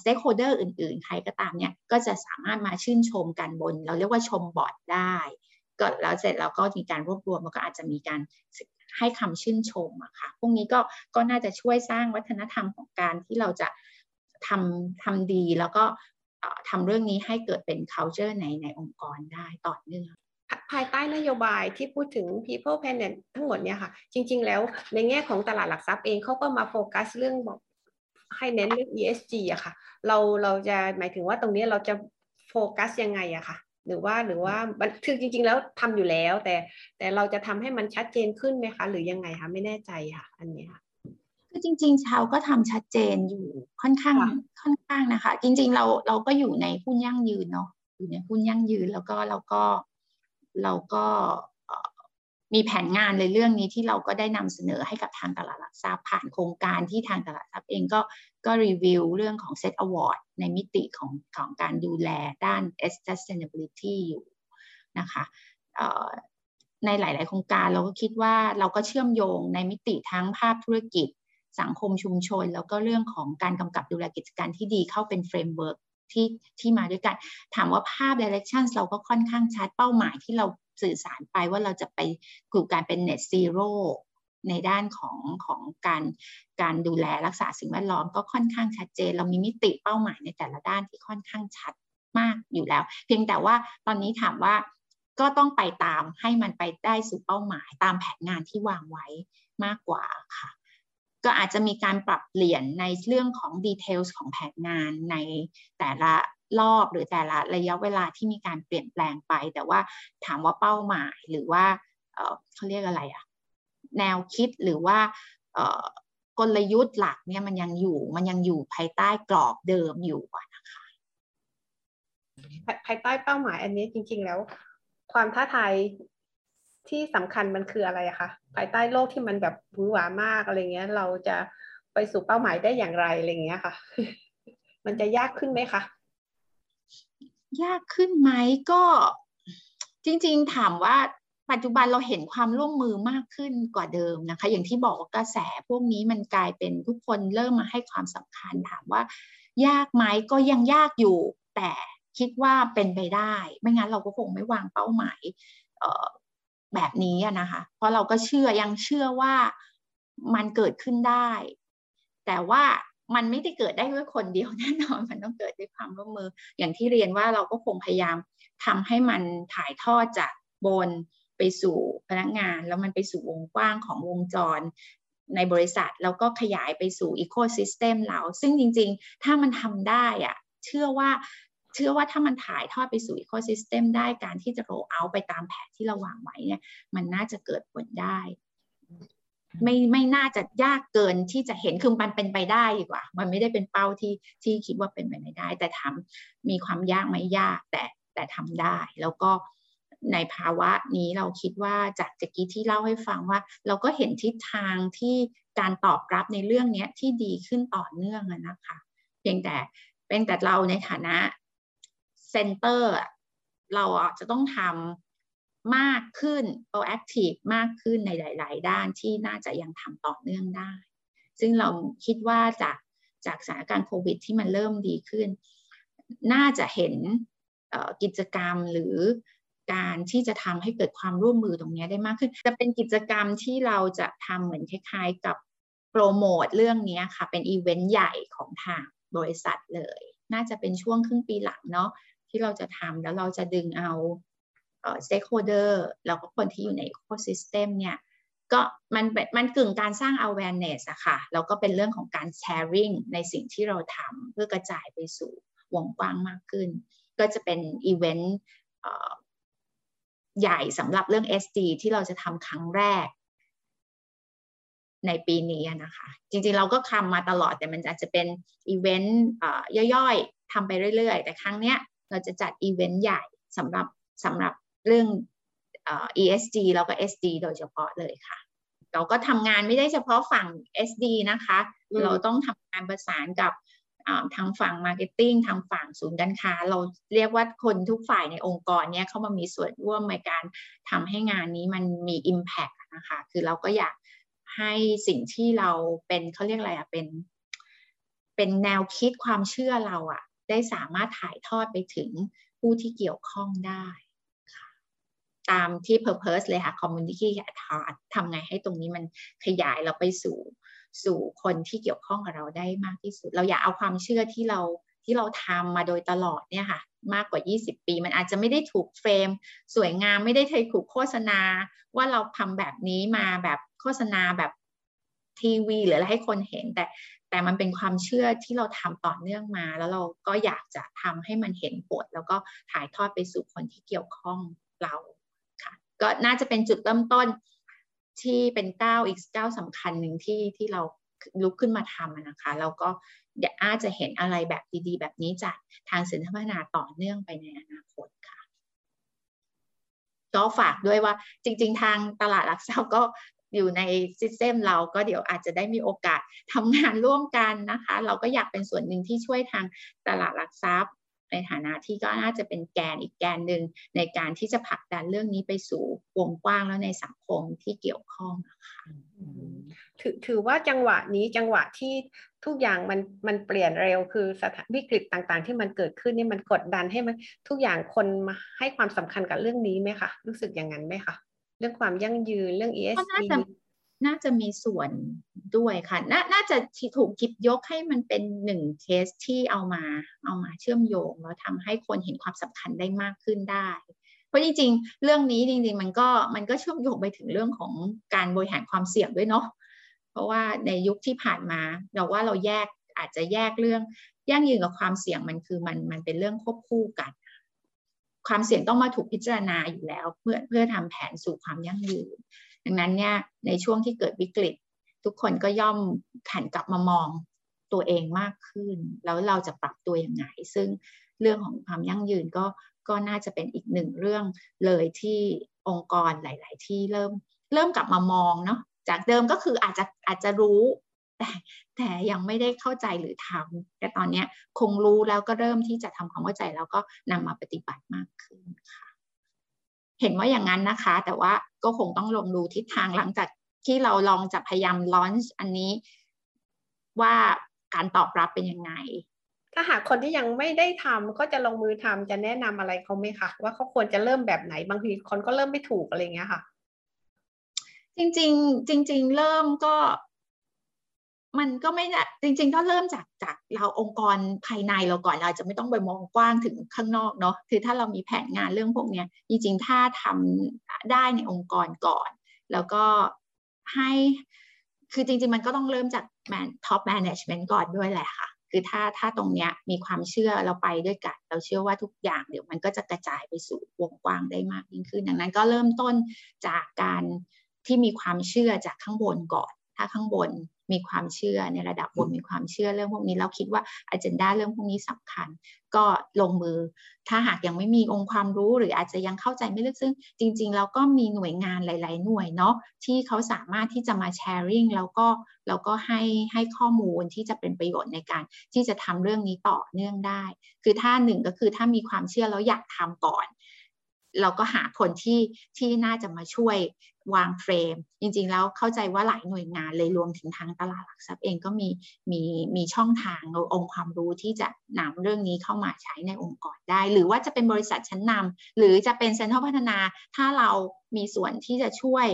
stakeholder อื่นๆ ใครก็ตามเนี่ยก็จะสามารถมาชื่นชมกันบน เราเรียกว่าชมบอร์ดได้ก็แล้วเสร็จแล้วก็มีการรวบรวมมันก็อาจจะมีการ ให้คำชื่นชมอะค่ะ พวกนี้ก็ก็น่าจะช่วยสร้างวัฒนธรรมของการที่เราจะทำทำดีแล้วก็ทำเรื่องนี้ให้เกิดเป็น culture ในในองค์กรได้ต่อเนื่องภายใต้นโยบายที่พูดถึง people planet ทั้งหมดเนี่ยค่ะ จริง ๆ แล้วในแง่ของตลาดหลักทรัพย์เองเขาก็มาโฟกัสเรื่องบอกให้เน้นเรื่อง ESG อะค่ะ เราเราจะหมายถึงว่าตรงนี้เราจะโฟกัสยังไงอะค่ะ หรือว่าหรือว่าคือจริง ๆ แล้วทำอยู่แล้ว แต่แต่เราจะทำให้มันชัดเจนขึ้นไหมคะ หรือยังไงคะไม่แน่ใจค่ะ อันนี้ค่ะคือจริงๆชาวก็ทำชัดเจนอยู่ค่อนข้างค่อนข้างนะคะ จริง ๆ เราเราก็อยู่ในหุ้นยั่งยืนเนาะอยู่ในหุ้นยั่งยืนแล้วก็เราก็เราก็ มีแผนงานในเรื่องนี้ที่เราก็ได้นำเสนอให้กับทางตลาดหลักทรัพย์ผ่านโครงการที่ทางตลาดหลักทรัพย์เองก็ก็รีวิวเรื่องของ Set Award ในมิติของของการดูแลด้าน sustainability อยู่นะคะในหลาย ๆ โครงการเราก็คิดว่าเราก็เชื่อมโยงในมิติทั้งภาพธุรกิจ สังคมชุมชน แล้วก็เรื่องของการกำกับดูแลกิจการที่ดีเข้าเป็น framework ที่ที่มาด้วยกัน ถามว่าภาพ direction เราก็ค่อนข้างชัดเป้าหมายที่เรา สื่อสารไปว่าเราจะไปกลุ่มการเป็น net zero ในด้านของของการการดูแลรักษาสิ่งแวดล้อมก็ค่อนข้างชัดเจน เรามีมิติเป้าหมายในแต่ละด้านที่ค่อนข้างชัดมากอยู่แล้ว เพียงแต่ว่าตอนนี้ถามว่าก็ต้องไปตามให้มันไปได้สู่เป้าหมายตามแผนงานที่วางไว้มากกว่าค่ะ ก็อาจจะมีการปรับเปลี่ยนในเรื่องของดีเทลของแผนงานในแต่ละรอบหรือแต่ละระยะเวลาที่มีการเปลี่ยนแปลงไป แต่ว่าถามว่าเป้าหมายหรือว่าเขาเรียกอะไรอะแนวคิดหรือว่ากลยุทธ์หลักเนี่ยมันยังอยู่มันยังอยู่ภายใต้กรอบเดิมอยู่นะคะภายใต้เป้าหมายอันนี้จริง ๆ แล้ว ความท้าทาย ที่สำคัญมันคืออะไรคะภายใต้โลกที่มันแบบหวือหวามากอะไรเงี้ย เราจะไปสู่เป้าหมายได้อย่างไรอะไรเงี้ยค่ะ มันจะยากขึ้นไหมคะยากขึ้นไหมก็จริง ๆ ถามว่าปัจจุบันเราเห็นความร่วมมือมากขึ้นกว่าเดิมนะคะ อย่างที่บอกว่ากระแสพวกนี้มันกลายเป็นทุกคนเริ่มมาให้ความสำคัญถามว่า ยากไหมก็ยังยากอยู่ แต่คิดว่าเป็นไปได้ ไม่งั้นเราก็คงไม่วางเป้าหมาย แบบนี้นะคะ เพราะเราก็เชื่อยังเชื่อว่ามันเกิดขึ้นได้ แต่ว่ามันไม่ได้เกิดได้ด้วยคนเดียวแน่นอนมันต้องเกิดด้วยความร่วมมือ อย่างที่เรียนว่าเราก็คงพยายามทำให้มันถ่ายทอดจากบนไปสู่พนักงาน แล้วมันไปสู่วงกว้างของวงจรในบริษัท แล้วก็ขยายไปสู่ ecosystem เรา ซึ่งจริง ๆ ถ้ามันทำได้อะเชื่อว่า เชื่อว่าถ้ามันถ่ายทอดไปสู่ ecosystem ได้การที่จะ roll out ไปตามแผนที่เราวางไว้เนี่ยมันน่าจะเกิดผลได้ ไม่ไม่น่าจะยากเกินที่จะเห็นคือมันเป็นไปได้ดีกว่า มันไม่ได้เป็นเป้าที่ที่คิดว่าเป็นไปไม่ได้ แต่ทำมีความยากไหมยากแต่แต่ทำได้ แล้วก็ในภาวะนี้เราคิดว่าจากตะกี้ที่เล่าให้ฟังว่า เราก็เห็นทิศทางที่การตอบรับในเรื่องนี้ที่ดีขึ้นต่อเนื่องนะคะ เพียงแต่เป็นแต่เราในฐานะ เซ็นเตอร์เราจจะต้องทำมากขึ้น proactive มากขึ้นในหลาย ๆ ด้านที่น่าจะยังทำต่อเนื่องได้ ซึ่งเราคิดว่าจากจากสถานการณ์โควิด ที่มันเริ่มดีขึ้น น่าจะเห็นกิจกรรมหรือการที่จะทำให้เกิดความร่วมมือตรงนี้ได้มากขึ้น จะเป็นกิจกรรมที่เราจะทำเหมือนคล้ายๆกับโปรโมทเรื่องนี้ค่ะ เป็นอีเวนต์ใหญ่ของทางบริษัทเลย น่าจะเป็นช่วงครึ่งปีหลังเนาะ ที่เราจะทำแล้วเราจะดึงเอาเอ่อ stakeholder แล้วก็คนที่อยู่ใน ecosystem เนี่ยก็มันมันกึ่งการสร้าง awareness อะค่ะแล้วก็เป็นเรื่องของการ sharing ในสิ่งที่เราทำเพื่อกระจายไปสู่วงกว้างมากขึ้น ก็จะเป็นอีเวนต์ใหญ่สำหรับเรื่อง SD ที่เราจะทำครั้งแรกในปีนี้นะคะ จริงๆเราก็ทำมาตลอดแต่มันอาจจะเป็นอีเวนต์ย่อยๆทำไปเรื่อยๆ แต่ครั้งเนี้ย เราจะจัดอีเวนต์ใหญ่สำหรับสำหรับเรื่อง ESG แล้วก็ SD โดยเฉพาะเลยค่ะ เราก็ทำงานไม่ได้เฉพาะฝั่ง SD นะคะ เราต้องทำงานประสานกับทางฝั่ง marketing ทางฝั่งศูนย์การค้า เราเรียกว่าคนทุกฝ่ายในองค์กรเนี้ยเข้ามามีส่วนร่วมในการทำให้งานนี้มันมี impact นะคะ คือเราก็อยากให้สิ่งที่เราเป็นเขาเรียกอะไรอะเป็น เป็นแนวคิดความเชื่อเราอะ ได้สามารถถ่ายทอดไปถึงผู้ที่เกี่ยวข้องได้ตามที่ purpose เลยค่ะ community at ทำไงให้ตรงนี้มันขยายเราไปสู่สู่คนที่เกี่ยวข้องกับเราได้มากที่สุด เราอยากเอาความเชื่อที่เราที่เราทำมาโดยตลอดเนี่ยค่ะ มากกว่า 20 ปี มันอาจจะไม่ได้ถูกเฟรม สวยงามไม่ได้เคยถูกโฆษณา ว่าเราทำแบบนี้มาแบบโฆษณาแบบทีวี หรืออะไรให้คนเห็นแต่ แต่มันเป็นความเชื่อที่เราทำต่อเนื่องมา แล้วเราก็อยากจะทำให้มันเห็นผลแล้วก็ถ่ายทอดไปสู่คนที่เกี่ยวข้องเราค่ะก็น่าจะเป็นจุดเริ่มต้นที่เป็นก้าวอีกก้าวสำคัญหนึ่งที่ที่เราลุกขึ้นมาทำนะคะแล้วก็อาจจะเห็นอะไรแบบดีๆ แบบนี้จากทางสินพัฒนาต่อเนื่องไปในอนาคตค่ะก็ฝากด้วยว่าจริง ๆ ทางตลาดหลักทรัพย์ก็ อยู่ในซิสเต็มเราก็เดี๋ยวอาจจะได้มีโอกาสทำงานร่วมกันนะคะ เราก็อยากเป็นส่วนหนึ่งที่ช่วยทางตลาดหลักทรัพย์ ในฐานะที่ก็น่าจะเป็นแกนอีกแกนหนึ่งในการที่จะผลักดันเรื่องนี้ไปสู่วงกว้างแล้วในสังคมที่เกี่ยวข้องนะคะถือถือว่าจังหวะนี้จังหวะที่ทุกอย่างมันมันเปลี่ยนเร็วคือสถานวิกฤตต่างๆ ที่มันเกิดขึ้นนี่มันกดดันให้มันทุกอย่างคนมาให้ความสำคัญกับเรื่องนี้ไหมคะรู้สึกอย่างนั้นไหมคะ เรื่องความยั่งยืนเรื่อง ESG น่าจะน่าจะมีส่วนด้วยค่ะนน่าจะถูกคิดยกให้มันเป็นหนึ่งเคสที่เอามาเอามาเชื่อมโยงแล้วทำให้คนเห็นความสำคัญได้มากขึ้นได้เพราะจริงๆ เรื่องนี้จริงๆ มันก็มันก็เชื่อมโยงไปถึงเรื่องของการบริหารความเสี่ยงด้วยเนาะ เพราะว่าในยุคที่ผ่านมาเราว่าเราแยกอาจจะแยกเรื่องยั่งยืนกับความเสี่ยงมันคือมันมันเป็นเรื่องควบคู่กัน ความเสี่ยงต้องมาถูกพิจารณาอยู่แล้ว เพื่อเพื่อทำแผนสู่ความยั่งยืน ดังนั้นเนี่ยในช่วงที่เกิดวิกฤต ทุกคนก็ย่อมหันกลับมามองตัวเองมากขึ้น แล้วเราจะปรับตัวยังไง ซึ่งเรื่องของความยั่งยืนก็ก็น่าจะเป็นอีกหนึ่งเรื่องเลยที่องค์กรหลาย ๆ ที่เริ่มเริ่มกลับมามองเนาะจากเดิมก็คืออาจจะอาจจะรู้ แต่แต่ยังไม่ได้เข้าใจหรือทำแต่ตอนนี้คงรู้แล้วก็เริ่มที่จะทำความเข้าใจแล้วก็นำมาปฏิบัติมากขึ้นค่ะ เห็นว่าอย่างนั้นนะคะ แต่ว่าก็คงต้องลงดูทิศทางหลังจากที่เราลองจะพยายามลอนช์อันนี้ว่าการตอบรับเป็นยังไง ถ้าหากคนที่ยังไม่ได้ทำก็จะลงมือทำจะแนะนำอะไรเขาไหมคะว่าเขาควรจะเริ่มแบบไหนบางทีคนก็เริ่มไม่ถูกอะไรเงี้ยค่ะ จริง ๆ จริง ๆ เริ่มก็ มันก็ไม่ได้จริงๆก็เริ่มจากจากเราองค์กรภายในเราก่อนเราจะไม่ต้องไปมองกว้างถึงข้างนอกเนาะคือถ้าเรามีแผนงานเรื่องพวกนี้จริงๆถ้าทำได้ในองค์กรก่อน แล้วก็ให้คือจริง ๆ มันก็ต้องเริ่มจากแมน top management ก่อนด้วยแหละค่ะ คือถ้าถ้าตรงเนี้ยมีความเชื่อเราไปด้วยกัน เราเชื่อว่าทุกอย่างเดี๋ยวมันก็จะกระจายไปสู่วงกว้างได้มากยิ่งขึ้น ดังนั้นก็เริ่มต้นจากการที่มีความเชื่อจากข้างบนก่อน ถ้าข้างบน มีความเชื่อในระดับบนมีความเชื่อเรื่องพวกนี้เราคิดว่าอันเจนดาเรื่องพวกนี้สำคัญ ก็ลงมือ ถ้าหากยังไม่มีองค์ความรู้หรืออาจจะยังเข้าใจไม่ลึกซึ่ง จริงๆเราก็มีหน่วยงานหลาย ๆ หน่วยเนาะที่เขาสามารถที่จะมาแชร์ริ่งแล้วก็แล้วก็ให้ให้ข้อมูลที่จะเป็นประโยชน์ในการที่จะทำเรื่องนี้ต่อเนื่องได้ คือถ้าหนึ่งก็คือถ้ามีความเชื่อแล้วอยากทำก่อน เราก็หาคนที่ที่น่าจะมาช่วยวางเฟรม จริงๆแล้วเข้าใจว่าหลายหน่วยงานเลยรวมถึงทางตลาดหลักทรัพย์เองก็มีมีมีช่องทางองค์ความรู้ที่จะนำเรื่องนี้เข้ามาใช้ในองค์กรได้ หรือว่าจะเป็นบริษัทชั้นนำหรือจะเป็นเซ็นทรัลพัฒนา ถ้าเรามีส่วนที่จะช่วย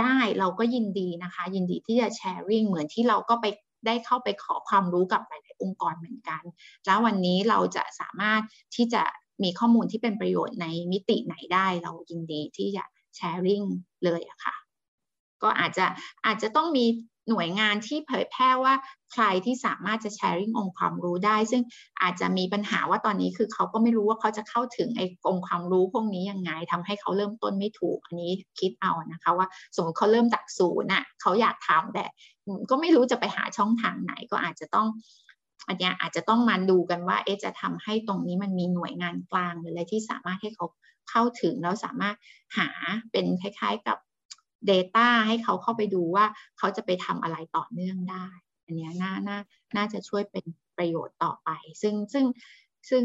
ได้เราก็ยินดีนะคะ ยินดีที่จะแชร์ริ่งเหมือนที่เราก็ไปได้เข้าไปขอความรู้กับหลาย ๆ องค์กรเหมือนกัน แล้ววันนี้เราจะสามารถที่จะ มีข้อมูลที่เป็นประโยชน์ในมิติไหนได้เรายินดีที่จะแชร์ริ่งเลยอะค่ะ ก็อาจจะอาจจะต้องมีหน่วยงานที่เผยแพร่ว่าใครที่สามารถจะแชร์ริ่งองค์ความรู้ได้ ซึ่งอาจจะมีปัญหาว่าตอนนี้คือเขาก็ไม่รู้ว่าเขาจะเข้าถึงไอ้องค์ความรู้พวกนี้ยังไงทำให้เขาเริ่มต้นไม่ถูกอันนี้คิดเอานะคะว่าสมมติเขาเริ่มจากศูนย์น่ะเขาอยากทำแต่ก็ไม่รู้จะไปหาช่องทางไหนก็อาจจะต้อง อันนี้อาจจะต้องมาดูกันว่าเอ๊ะจะทำให้ตรงนี้มันมีหน่วยงานกลางหรืออะไรที่สามารถให้เขาเข้าถึงแล้วสามารถหาเป็นคล้ายๆกับ Data ให้เขาเข้าไปดูว่าเขาจะไปทำอะไรต่อเนื่องได้ อันนี้น่าน่าน่าจะช่วยเป็นประโยชน์ต่อไป ซึ่งซึ่งซึ่ง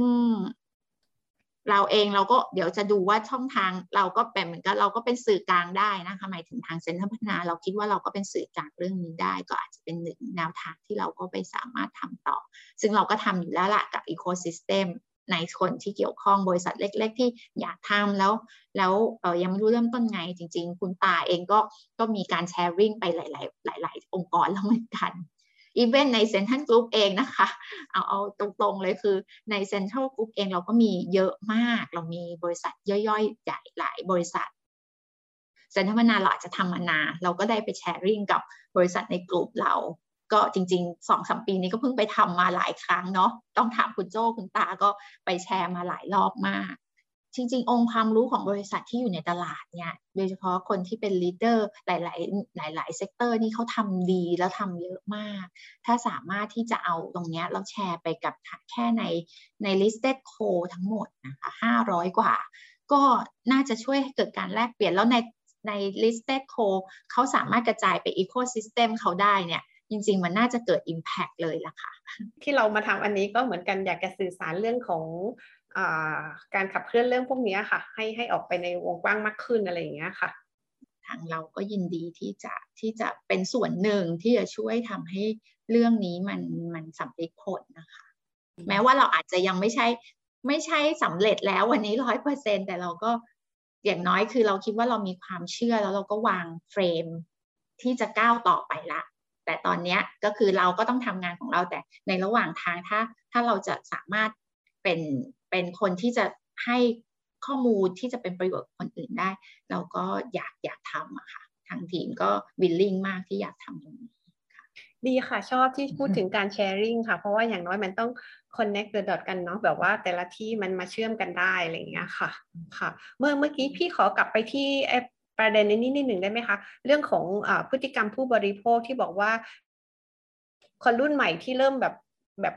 เราเองเราก็เดี๋ยวจะดูว่าช่องทางเราก็เป็นเหมือนกันเราก็เป็นสื่อกลางได้นะคะหมายถึงทางเซ็นทรัลพัฒนาเราคิดว่าเราก็เป็นสื่อกลางเรื่องนี้ได้ ก็อาจจะเป็นหนึ่งแนวทางที่เราก็ไปสามารถทำต่อ ซึ่งเราก็ทำอยู่แล้วละกับ ecosystem ในคนที่เกี่ยวข้องบริษัทเล็ก ๆ ที่อยากทำแล้ว แล้วยังไม่รู้เริ่มต้นไงจริง ๆ คุณตาเองก็ก็มีการ sharing ไปหลาย ๆ หลาย ๆ องค์กรแล้วเหมือนกัน อีเวนต์ในเซ็นทรัลกรุ๊ปเองนะคะ เอาเอาตรงๆเลยคือในเซ็นทรัลกรุ๊ปเองเราก็มีเยอะมาก เรามีบริษัทย่อยๆใหญ่หลายบริษัทเซ็นทรัลพัฒนาเราอาจจะทำมานานเราก็ได้ไป sharing กับบริษัทในกลุ่มเรา ก็จริงๆสองสามปีนี้ก็เพิ่งไปทำมาหลายครั้งเนาะต้องถามคุณโจ้คุณตาก็ไปแชร์มาหลายรอบมาก จริงๆ องค์ความรู้ของบริษัทที่อยู่ในตลาดเนี่ยโดยเฉพาะคนที่เป็น leader หลาย ๆ หลาย ๆ sector นี่เขาทำดีแล้วทำเยอะมาก ถ้าสามารถที่จะเอาตรงนี้เราแชร์ไปกับแค่ในใน listed co ทั้งหมดนะคะ500 กว่า ก็น่าจะช่วยให้เกิดการแลกเปลี่ยนแล้วในใน listed co เขาสามารถกระจายไป ecosystem เขาได้เนี่ยจริง ๆ มันน่าจะเกิด impact เลยล่ะค่ะ ที่เรามาทำอันนี้ก็เหมือนกันอยากจะสื่อสารเรื่องของ การขับเคลื่อนเรื่องพวกนี้ค่ะ ให้ให้ออกไปในวงกว้างมากขึ้นอะไรอย่างเงี้ยค่ะ ทางเราก็ยินดีที่จะที่จะเป็นส่วนหนึ่งที่จะช่วยทำให้เรื่องนี้มันมันสำเร็จผลนะคะ แม้ว่าเราอาจจะยังไม่ใช่ไม่ใช่สำเร็จแล้ววันนี้ร้อยเปอร์เซ็นแต่เราก็อย่างน้อยคือเราคิดว่าเรามีความเชื่อแล้วเราก็วางเฟรมที่จะก้าวต่อไปละ แต่ตอนนี้ก็คือเราก็ต้องทำงานของเราแต่ในระหว่างทางถ้าถ้าเราจะสามารถเป็น เป็นคนที่จะให้ข้อมูลที่จะเป็นประโยชน์คนอื่นได้ เราก็อยากอยากทำอะค่ะทางทีมก็วิลลิ่งมากที่อยากทำตรงนี้ดีค่ะ ชอบที่พูดถึงการแชร์ริ่งค่ะ เพราะว่าอย่างน้อยมันต้อง connect the dot กันเนาะแบบว่าแต่ละที่มันมาเชื่อมกันได้อะไรอย่างเงี้ยค่ะค่ะ เมื่อเมื่อกี้พี่ขอกลับไปที่ประเด็นนี้นิดหนึ่งได้ไหมคะ เรื่องของอพฤติกรรมผู้บริโภคที่บอกว่า คนรุ่นใหม่ที่เริ่มแบบแบบ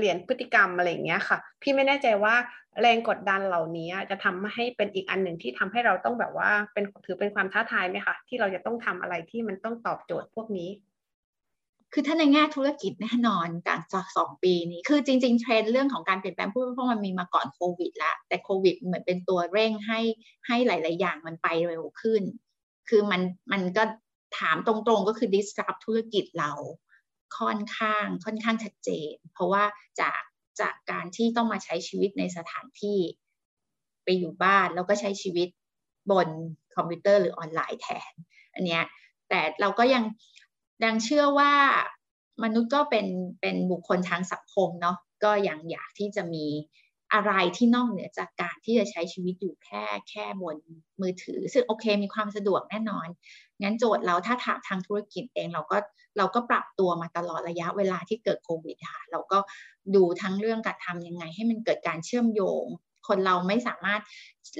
เปลี่ยนพฤติกรรมอะไรอย่างเงี้ยค่ะ พี่ไม่แน่ใจว่าแรงกดดันเหล่านี้จะทำให้เป็นอีกอันหนึ่งที่ทำให้เราต้องแบบว่าเป็นถือเป็นความท้าทายไหมคะที่เราจะต้องทำอะไรที่มันต้องตอบโจทย์พวกนี้ คือถ้าในแง่ธุรกิจแน่นอนการจากสองปีนี้คือจริง ๆ เทรนด์เรื่องของการเปลี่ยนแปลงผู้บริโภคมันมีมาก่อนโควิดล้วแต่โควิดเหมือนเป็นตัวเร่งให้ให้หลาย ๆ อย่างมันไปเร็วขึ้น คือมันมันก็ถามตรงๆก็คือ disrupt ธุรกิจเรา ค่อนข้างค่อนข้างชัดเจน เพราะว่าจากจากการที่ต้องมาใช้ชีวิตในสถานที่ไปอยู่บ้านแล้วก็ใช้ชีวิตบนคอมพิวเตอร์หรือออนไลน์แทนอันเนี้ยแต่เราก็ยังดังเชื่อว่ามนุษย์ก็เป็นเป็นบุคคลทางสังคมเนาะก็ยังอยากที่จะมีอะไรที่นอกเหนือจากการที่จะใช้ชีวิตอยู่แค่แค่บนมือถือ ซึ่งโอเคมีความสะดวกแน่นอน งั้นโจทย์เราถ้าถามทางธุรกิจเองเราก็เราก็ปรับตัวมาตลอดระยะเวลาที่เกิดโควิดค่ะเราก็ดูทั้งเรื่องการทำยังไง ให้มันเกิดการเชื่อมโยง คนเราไม่สามารถ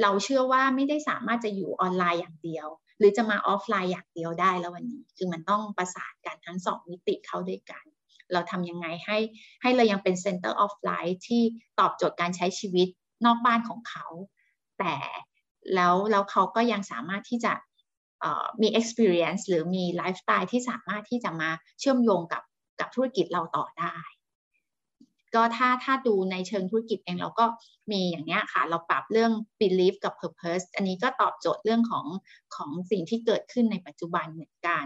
เราเชื่อว่าไม่ได้สามารถจะอยู่ออนไลน์อย่างเดียว หรือจะมาออฟไลน์อย่างเดียวได้แล้ววันนี้ คือมันต้องประสานกันทั้งสองมิติเข้าด้วยกันเราทำยังไงให้ให้เรายังเป็น Center of Life ที่ตอบโจทย์การใช้ชีวิตนอกบ้านของเขา แต่แล้วแล้วเขาก็ยังสามารถที่จะ มี experience หรือมีไลฟ์สไตล์ที่สามารถที่จะมาเชื่อมโยงกับกับธุรกิจเราต่อได้ ก็ถ้าถ้าดูในเชิงธุรกิจเองเราก็มีอย่างเนี้ยค่ะ เราปรับเรื่อง belief กับ purpose อันนี้ก็ตอบโจทย์เรื่องของของสิ่งที่เกิดขึ้นในปัจจุบันเหมือนกัน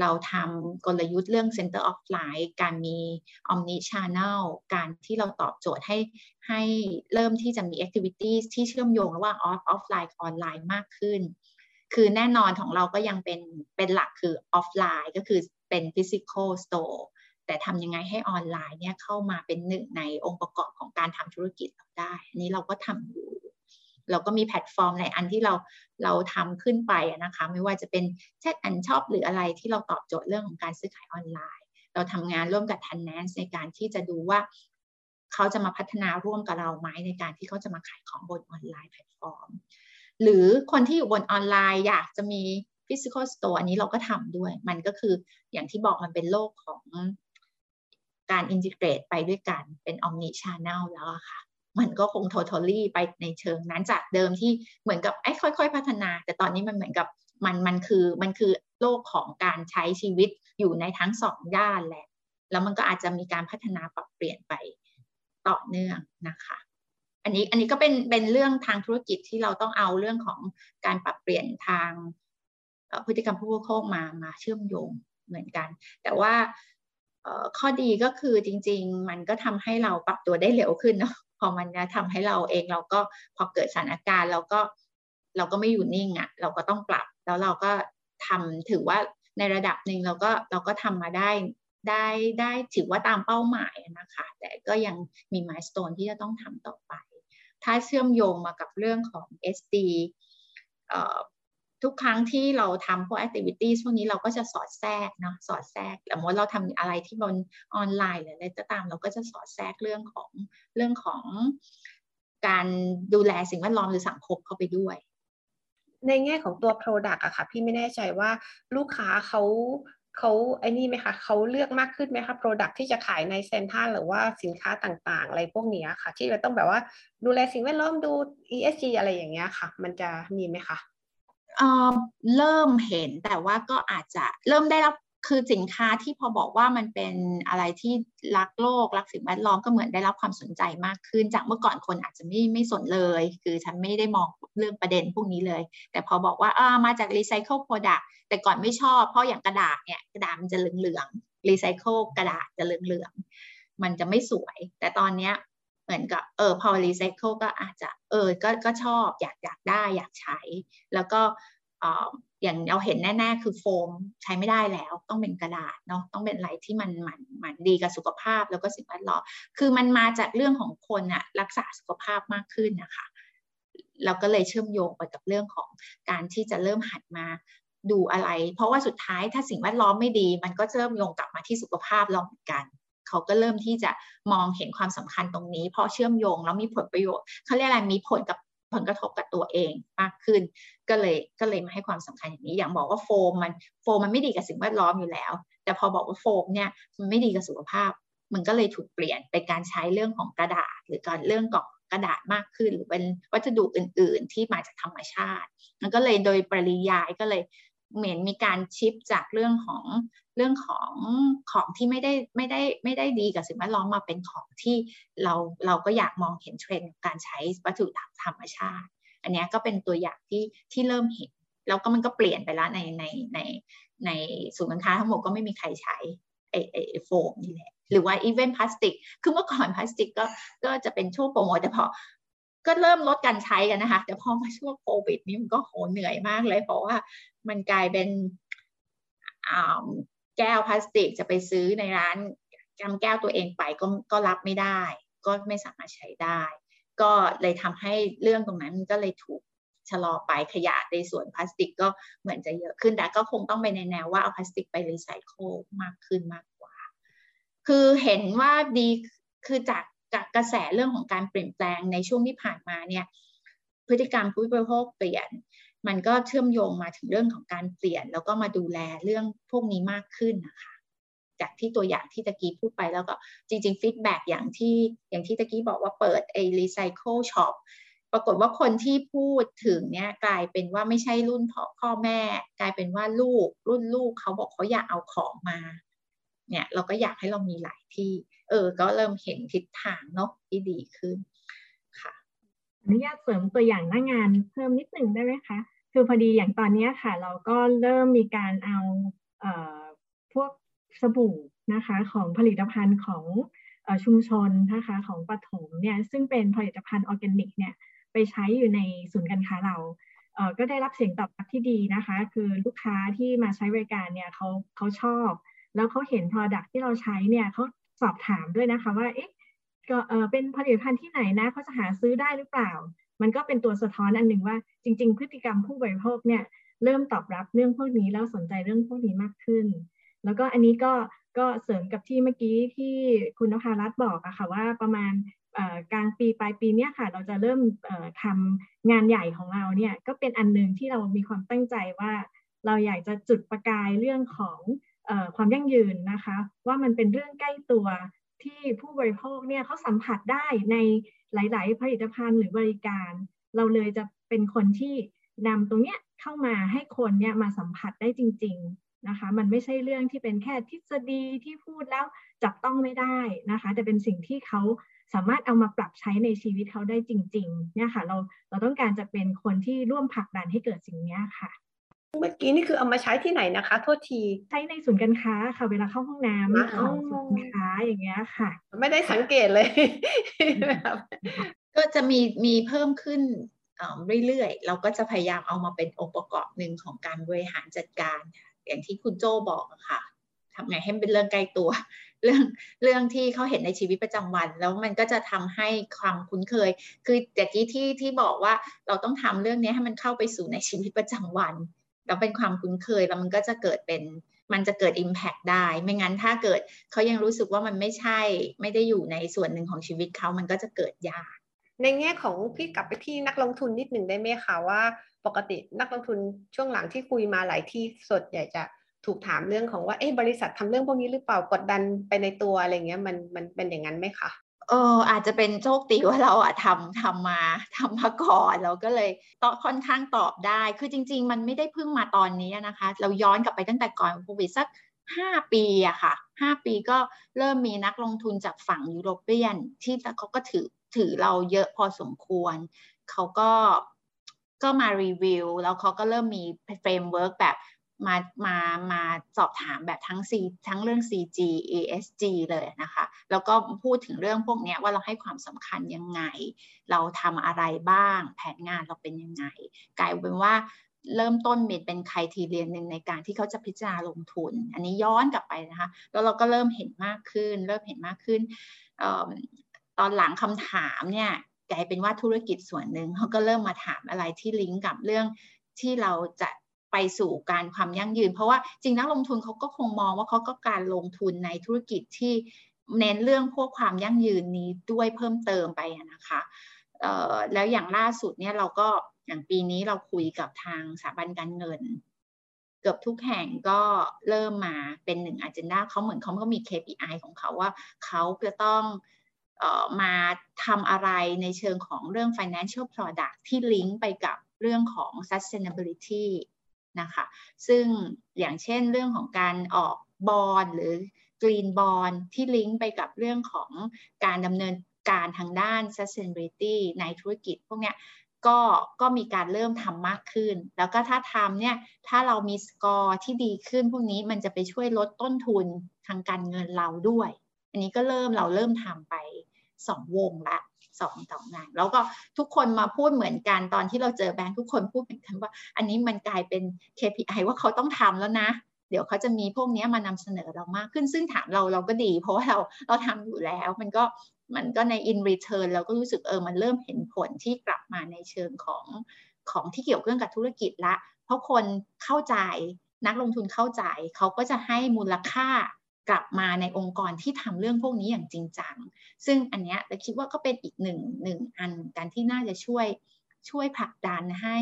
เราทำกลยุทธ์เรื่อง center of life การมี omni channel การที่เราตอบโจทย์ให้ให้เริ่มที่จะมี activities ที่เชื่อมโยงระหว่าง off offline ออนไลน์มากขึ้น คือแน่นอนของเราก็ยังเป็นเป็นหลักคือ offline ก็คือเป็น physical store แต่ทำยังไงให้ออนไลน์เนี่ยเข้ามาเป็นหนึ่งในองค์ประกอบของการทำธุรกิจเราได้ อันนี้เราก็ทำอยู่ เราก็มีแพลตฟอร์มหลายอันที่เราเราทำขึ้นไปนะคะ ไม่ว่าจะเป็น chat and shop หรืออะไรที่เราตอบโจทย์เรื่องของการซื้อขายออนไลน์ เราทำงานร่วมกับ tenant ในการที่จะดูว่าเขาจะมาพัฒนาร่วมกับเราไหมในการที่เขาจะมาขายของบนออนไลน์แพลตฟอร์ม หรือคนที่อยู่บนออนไลน์อยากจะมี physical store อันนี้เราก็ทำด้วย มันก็คืออย่างที่บอกมันเป็นโลกของการ integrate ไปด้วยกันเป็น omnichannel แล้วค่ะ มันก็คง totally ไปในเชิงนั้นจากเดิมที่เหมือนกับไอ้ค่อย ๆ พัฒนา แต่ตอนนี้มันเหมือนกับมันมันคือมันคือโลกของการใช้ชีวิตอยู่ในทั้งสองด้านแหละ แล้วมันก็อาจจะมีการพัฒนาปรับเปลี่ยนไปต่อเนื่องนะคะ อันนี้อันนี้ก็เป็นเป็นเรื่องทางธุรกิจที่เราต้องเอาเรื่องของการปรับเปลี่ยนทางพฤติกรรมผู้บริโภคมามาเชื่อมโยงเหมือนกัน แต่ว่าข้อดีก็คือจริง ๆ มันก็ทำให้เราปรับตัวได้เร็วขึ้นเนาะพอมันจะทำให้เราเองเราก็พอเกิดสถานการณ์เราก็เราก็ไม่อยู่นิ่งอะ่ะเราก็ต้องปรับแล้วเราก็ทำถือว่าในระดับหนึ่งเราก็เราก็ทำมาได้ได้ได้ถือว่าตามเป้าหมายนะคะ แต่ก็ยังมีมายสเตนที่จะต้องทำต่อไป ถ้าเชื่อมโยงมากับเรื่องของ SD ทุกครั้งที่เราทำพวกแอคทิวิตี้พวกนี้เราก็จะสอดแทรกเนาะสอดแทรกสมมติเราทำอะไรที่บนออนไลน์หรืออะไรก็ตาม เราก็จะสอดแทรกเรื่องของเรื่องของการดูแลสิ่งแวดล้อมหรือสังคมเข้าไปด้วย ในแง่ของตัว Product อะค่ะ พี่ไม่แน่ใจว่าลูกค้าเขา เขาไอ้นี่ไหมคะเขาเลือกมากขึ้นไหมคะโปรดักที่จะขายในเซ็นทรัลหรือว่าสินค้าต่างๆ อะไรพวกนี้ค่ะ ที่เราต้องแบบว่าดูแลสิ่งแวดล้อมดู ESG อะไรอย่างเงี้ยค่ะ มันจะมีไหมคะเริ่มเห็นแต่ว่าก็อาจจะเริ่มได้รับ คือสินค้าที่พอบอกว่ามันเป็นอะไรที่รักโลกรักสิ่งแวดล้อมก็เหมือนได้รับความสนใจมากขึ้น จากเมื่อก่อนคนอาจจะไม่ไม่สนเลย คือฉันไม่ได้มองเรื่องประเด็นพวกนี้เลย แต่พอบอกว่าอ่ามาจาก recycle product แต่ก่อนไม่ชอบ เพราะอย่างกระดาษเนี่ยกระดาษมันจะเหลืองๆรีไซเคิลกระดาษจะเหลืองๆมันจะไม่สวย แต่ตอนเนี้ยเหมือนกับเออพอรีไซเคิลก็อาจจะเออก็ก็ชอบอยากอยากได้อยากใช้ แล้วก็ อย่างเราเห็นแน่ ๆ คือโฟมใช้ไม่ได้แล้ว ต้องเป็นกระดาษเนาะต้องเป็นอะไรที่มันมันมันดีกับสุขภาพแล้วก็สิ่งแวดล้อมคือมันมาจากเรื่องของคนอะรักษาสุขภาพมากขึ้นนะคะเราก็เลยเชื่อมโยงไปกับเรื่องของการที่จะเริ่มหันมาดูอะไร เพราะว่าสุดท้ายถ้าสิ่งแวดล้อมไม่ดี มันก็เริ่มโยงกลับมาที่สุขภาพเราเหมือนกันเขาก็เริ่มที่จะมองเห็นความสำคัญตรงนี้ เพราะเชื่อมโยงแล้วมีผลประโยชน์เขาเรียกอะไรมีผลกับ ผลกระทบกับตัวเองมากขึ้น ก็เลยก็เลยมาให้ความสำคัญอย่างนี้อย่างบอกว่าโฟมมันโฟมมันไม่ดีกับสิ่งแวดล้อมอยู่แล้ว แต่พอบอกว่าโฟมเนี่ยมันไม่ดีกับสุขภาพ มันก็เลยถูกเปลี่ยนเป็นการใช้เรื่องของกระดาษ หรือการเรื่องกล่องกระดาษมากขึ้น หรือเป็นวัสดุอื่น ๆ ที่มาจากธรรมชาติมันก็เลยโดยปริยายก็เลยเหมือนมีการชิปจากเรื่องของ เรื่องของของที่ไม่ได้ไม่ได้ไม่ได้ดีกับสิ่งแวดล้อมมาเป็นของที่เราเราก็อยากมองเห็นเทรนด์การใช้วัตถุธรรมชาติ อันนี้ก็เป็นตัวอย่างที่ที่เริ่มเห็น แล้วก็มันก็เปลี่ยนไปแล้วในในในในศูนย์การค้าทั้งหมดก็ไม่มีใครใช้ไอ้ไอ้โฟมนี่แหละหรือว่าอีเวนต์พลาสติก คือเมื่อก่อนพลาสติกก็ก็จะเป็นช่วงโปรโมทแต่พอก็เริ่มลดการใช้กันนะคะ แต่พอมาช่วงโควิดนี่มันก็โหเหนื่อยมากเลย เพราะว่ามันกลายเป็น แก้วพลาสติกจะไปซื้อในร้านนำแก้วตัวเองไปก็ก็รับไม่ได้ ก็ไม่สามารถใช้ได้ ก็เลยทำให้เรื่องตรงนั้นก็เลยถูกชะลอไปขยะในส่วนพลาสติกก็เหมือนจะเยอะขึ้นแต่ก็คงต้องไปในแนวว่าเอาพลาสติกไปรีไซเคิลมากขึ้นมากกว่า คือเห็นว่าดีคือจากจากกระแสเรื่องของการเปลี่ยนแปลงในช่วงที่ผ่านมาเนี่ยพฤติกรรมผู้บริโภคเปลี่ยน มันก็เชื่อมโยงมาถึงเรื่องของการเปลี่ยน แล้วก็มาดูแลเรื่องพวกนี้มากขึ้นนะคะจากที่ตัวอย่างที่ตะกี้พูดไปแล้วก็จริงๆ feedback อย่างที่อย่างที่ตะกี้บอกว่าเปิดไอ้ recycle shop ปรากฏว่าคนที่พูดถึงเนี่ยกลายเป็นว่าไม่ใช่รุ่นพ่อพ่อแม่ กลายเป็นว่าลูกรุ่นลูกเขาบอกเขาอยากเอาของมา เนี่ยเราก็อยากให้เรามีหลายที่ เออ ก็เริ่มเห็นทิศทางเนาะที่ดีขึ้นค่ะอนุญาตเสริมตัวอย่างหน้างานเพิ่มนิดหนึ่งได้ไหมคะ คือพอดีอย่างตอนนี้ค่ะ เราก็เริ่มมีการเอาเออพวกสบู่นะคะของผลิตภัณฑ์ของชุมชนนะคะของปฐมเนี่ยซึ่งเป็นผลิตภัณฑ์ออร์แกนิกเนี่ยไปใช้อยู่ในศูนย์การค้าเราเออก็ได้รับเสียงตอบรับที่ดีนะคะ คือลูกค้าที่มาใช้บริการเนี่ยเขาเขาชอบ แล้วเขาเห็น Product ที่เราใช้เนี่ยเขาสอบถามด้วยนะคะว่าเอ๊ะก็เออเป็นผลิตภัณฑ์ที่ไหนนะเขาจะหาซื้อได้หรือเปล่า มันก็เป็นตัวสะท้อนอันหนึ่งว่าจริง ๆ พฤติกรรมผู้บริโภคเนี่ยเริ่มตอบรับเรื่องพวกนี้แล้วสนใจเรื่องพวกนี้มากขึ้น แล้วก็อันนี้ก็ก็เสริมกับที่เมื่อกี้ที่คุณนภารัตน์บอกอะค่ะว่าประมาณกลางปีปลายปีเนี้ยค่ะ เราจะเริ่มทำงานใหญ่ของเราเนี่ยก็เป็นอันหนึ่งที่เรามีความตั้งใจว่า เราอยากจะจุดประกายเรื่องของอความยั่งยืนนะคะ ว่ามันเป็นเรื่องใกล้ตัว ที่ผู้บริโภคเนี่ยเขาสัมผัสได้ในหลาย ๆ ผลิตภัณฑ์หรือบริการ เราเลยจะเป็นคนที่นำตรงเนี้ยเข้ามาให้คนเนี่ยมาสัมผัสได้จริง ๆนะคะ มันไม่ใช่เรื่องที่เป็นแค่ทฤษฎีที่พูดแล้วจับต้องไม่ได้นะคะ แต่เป็นสิ่งที่เขาสามารถเอามาปรับใช้ในชีวิตเขาได้จริง ๆ เนี่ยค่ะ เราเราต้องการจะเป็นคนที่ร่วมผลักดันให้เกิดสิ่งนี้ค่ะ เมื่อกี้นี่คือเอามาใช้ที่ไหนนะคะ โทษทีใช้ในศูนย์การค้าค่ะ เวลาเข้าห้องน้ำของศูนย์การค้าอย่างเงี้ยค่ะ ไม่ได้สังเกตเลย ก็จะมีมีเพิ่มขึ้นเรื่อยๆ เราก็จะพยายามเอามาเป็นองค์ประกอบหนึ่งของการบริหารจัดการ อย่างที่คุณโจบอกอะค่ะทำไงให้เป็นเรื่องใกล้ตัว เรื่องเรื่องที่เขาเห็นในชีวิตประจำวัน แล้วมันก็จะทำให้ความคุ้นเคย คือแต่กี้ที่ที่บอกว่าเราต้องทำเรื่องนี้ให้มันเข้าไปสู่ในชีวิตประจำวัน แล้วเป็นความคุ้นเคยแล้วมันก็จะเกิดเป็นมันจะเกิด Impact ได้ ไม่งั้นถ้าเกิดเขายังรู้สึกว่ามันไม่ใช่ ไม่ได้อยู่ในส่วนหนึ่งของชีวิตเขามันก็จะเกิดยาก ในแง่ของพี่กลับไปที่นักลงทุนนิดหนึ่งได้ไหมคะว่า ปกตินักลงทุนช่วงหลังที่คุยมาหลายที่สดใหญ่จะถูกถามเรื่องของว่าเอ๊ะบริษัททำเรื่องพวกนี้หรือเปล่ากดดันไปในตัวอะไรเงี้ยมันมันเป็นอย่างนั้นไหมคะ เอออาจจะเป็นโชคดีว่าเราอะทำทำมาทำมาก่อนเราก็เลยตอค่อนข้างตอบได้ คือจริง ๆ มันไม่ได้เพิ่งมาตอนนี้นะคะ เราย้อนกลับไปตั้งแต่ก่อนโควิดสักห้าปีอะค่ะห้าปีก็เริ่มมีนักลงทุนจากฝั่ง European ที่เขาก็ถือถือเราเยอะพอสมควร เขาก็ก็มารีวิว แล้วเขาก็เริ่มมี framework แบบ มามามาสอบถามแบบทั้ง C ทั้งเรื่อง CG ESG เลยนะคะ แล้วก็พูดถึงเรื่องพวกนี้ว่าเราให้ความสำคัญยังไง เราทำอะไรบ้าง แผนงานเราเป็นยังไง กลายเป็นว่าเริ่มต้นมีเป็นใครทีเรียนหนึ่งในการที่เขาจะพิจารณาลงทุน อันนี้ย้อนกลับไปนะคะ แล้วเราก็เริ่มเห็นมากขึ้น เริ่มเห็นมากขึ้นออตอนหลังคำถามเนี่ยกลายเป็นว่าธุรกิจส่วนหนึ่งเขาก็เริ่มมาถามอะไรที่ลิงก์กับเรื่องที่เราจะ ไปสู่การความยั่งยืน เพราะว่าจริงนักลงทุนเขาก็คงมองว่าเขาก็การลงทุนในธุรกิจที่เน้นเรื่องพวกความยั่งยืนนี้ด้วยเพิ่มเติมไปนะคะแล้วอย่างล่าสุดเนี่ยเราก็อย่างปีนี้เราคุยกับทางสถาบันการเงิน เกือบทุกแห่งก็เริ่มมาเป็นหนึ่งอันเจนดาเขาเหมือนเขาก็มี KPI ของเขาว่าเขาจะต้องออมาทำอะไรในเชิงของเรื่อง financial product ที่ลิงก์ไปกับเรื่องของ sustainability นะคะ ซึ่งอย่างเช่นเรื่องของการออกบอลหรือกรีนบอลที่ลิงก์ไปกับเรื่องของการดำเนินการทางด้าน sustainability ในธุรกิจพวกนี้ก็ก็มีการเริ่มทำมากขึ้น แล้วก็ถ้าทำเนี่ยถ้าเรามีสกอร์ที่ดีขึ้นพวกนี้มันจะไปช่วยลดต้นทุนทางการเงินเราด้วย อันนี้ก็เริ่มเราเริ่มทำไปสองวงละ สองต่องาน แล้วก็ทุกคนมาพูดเหมือนกันตอนที่เราเจอแบงค์ทุกคนพูดเหมือนกันว่า อันนี้มันกลายเป็น KPI ว่าเขาต้องทำแล้วนะเดี๋ยวเขาจะมีพวกนี้มานำเสนอเรามากขึ้น ซึ่งถามเราเราก็ดี เพราะว่าเราเราทำอยู่แล้ว มันก็มันก็ใน in return เราก็รู้สึกเออมันเริ่มเห็นผลที่กลับมาในเชิงของของที่เกี่ยวเรื่องกับธุรกิจละ เพราะคนเข้าใจนักลงทุนเข้าใจเขาก็จะให้มูลค่า กลับมาในองค์กรที่ทำเรื่องพวกนี้อย่างจริงจัง ซึ่งอันเนี้ยเราคิดว่าก็เป็นอีกหนึ่งหนึ่งอันการที่น่าจะช่วยช่วยผลักดันให้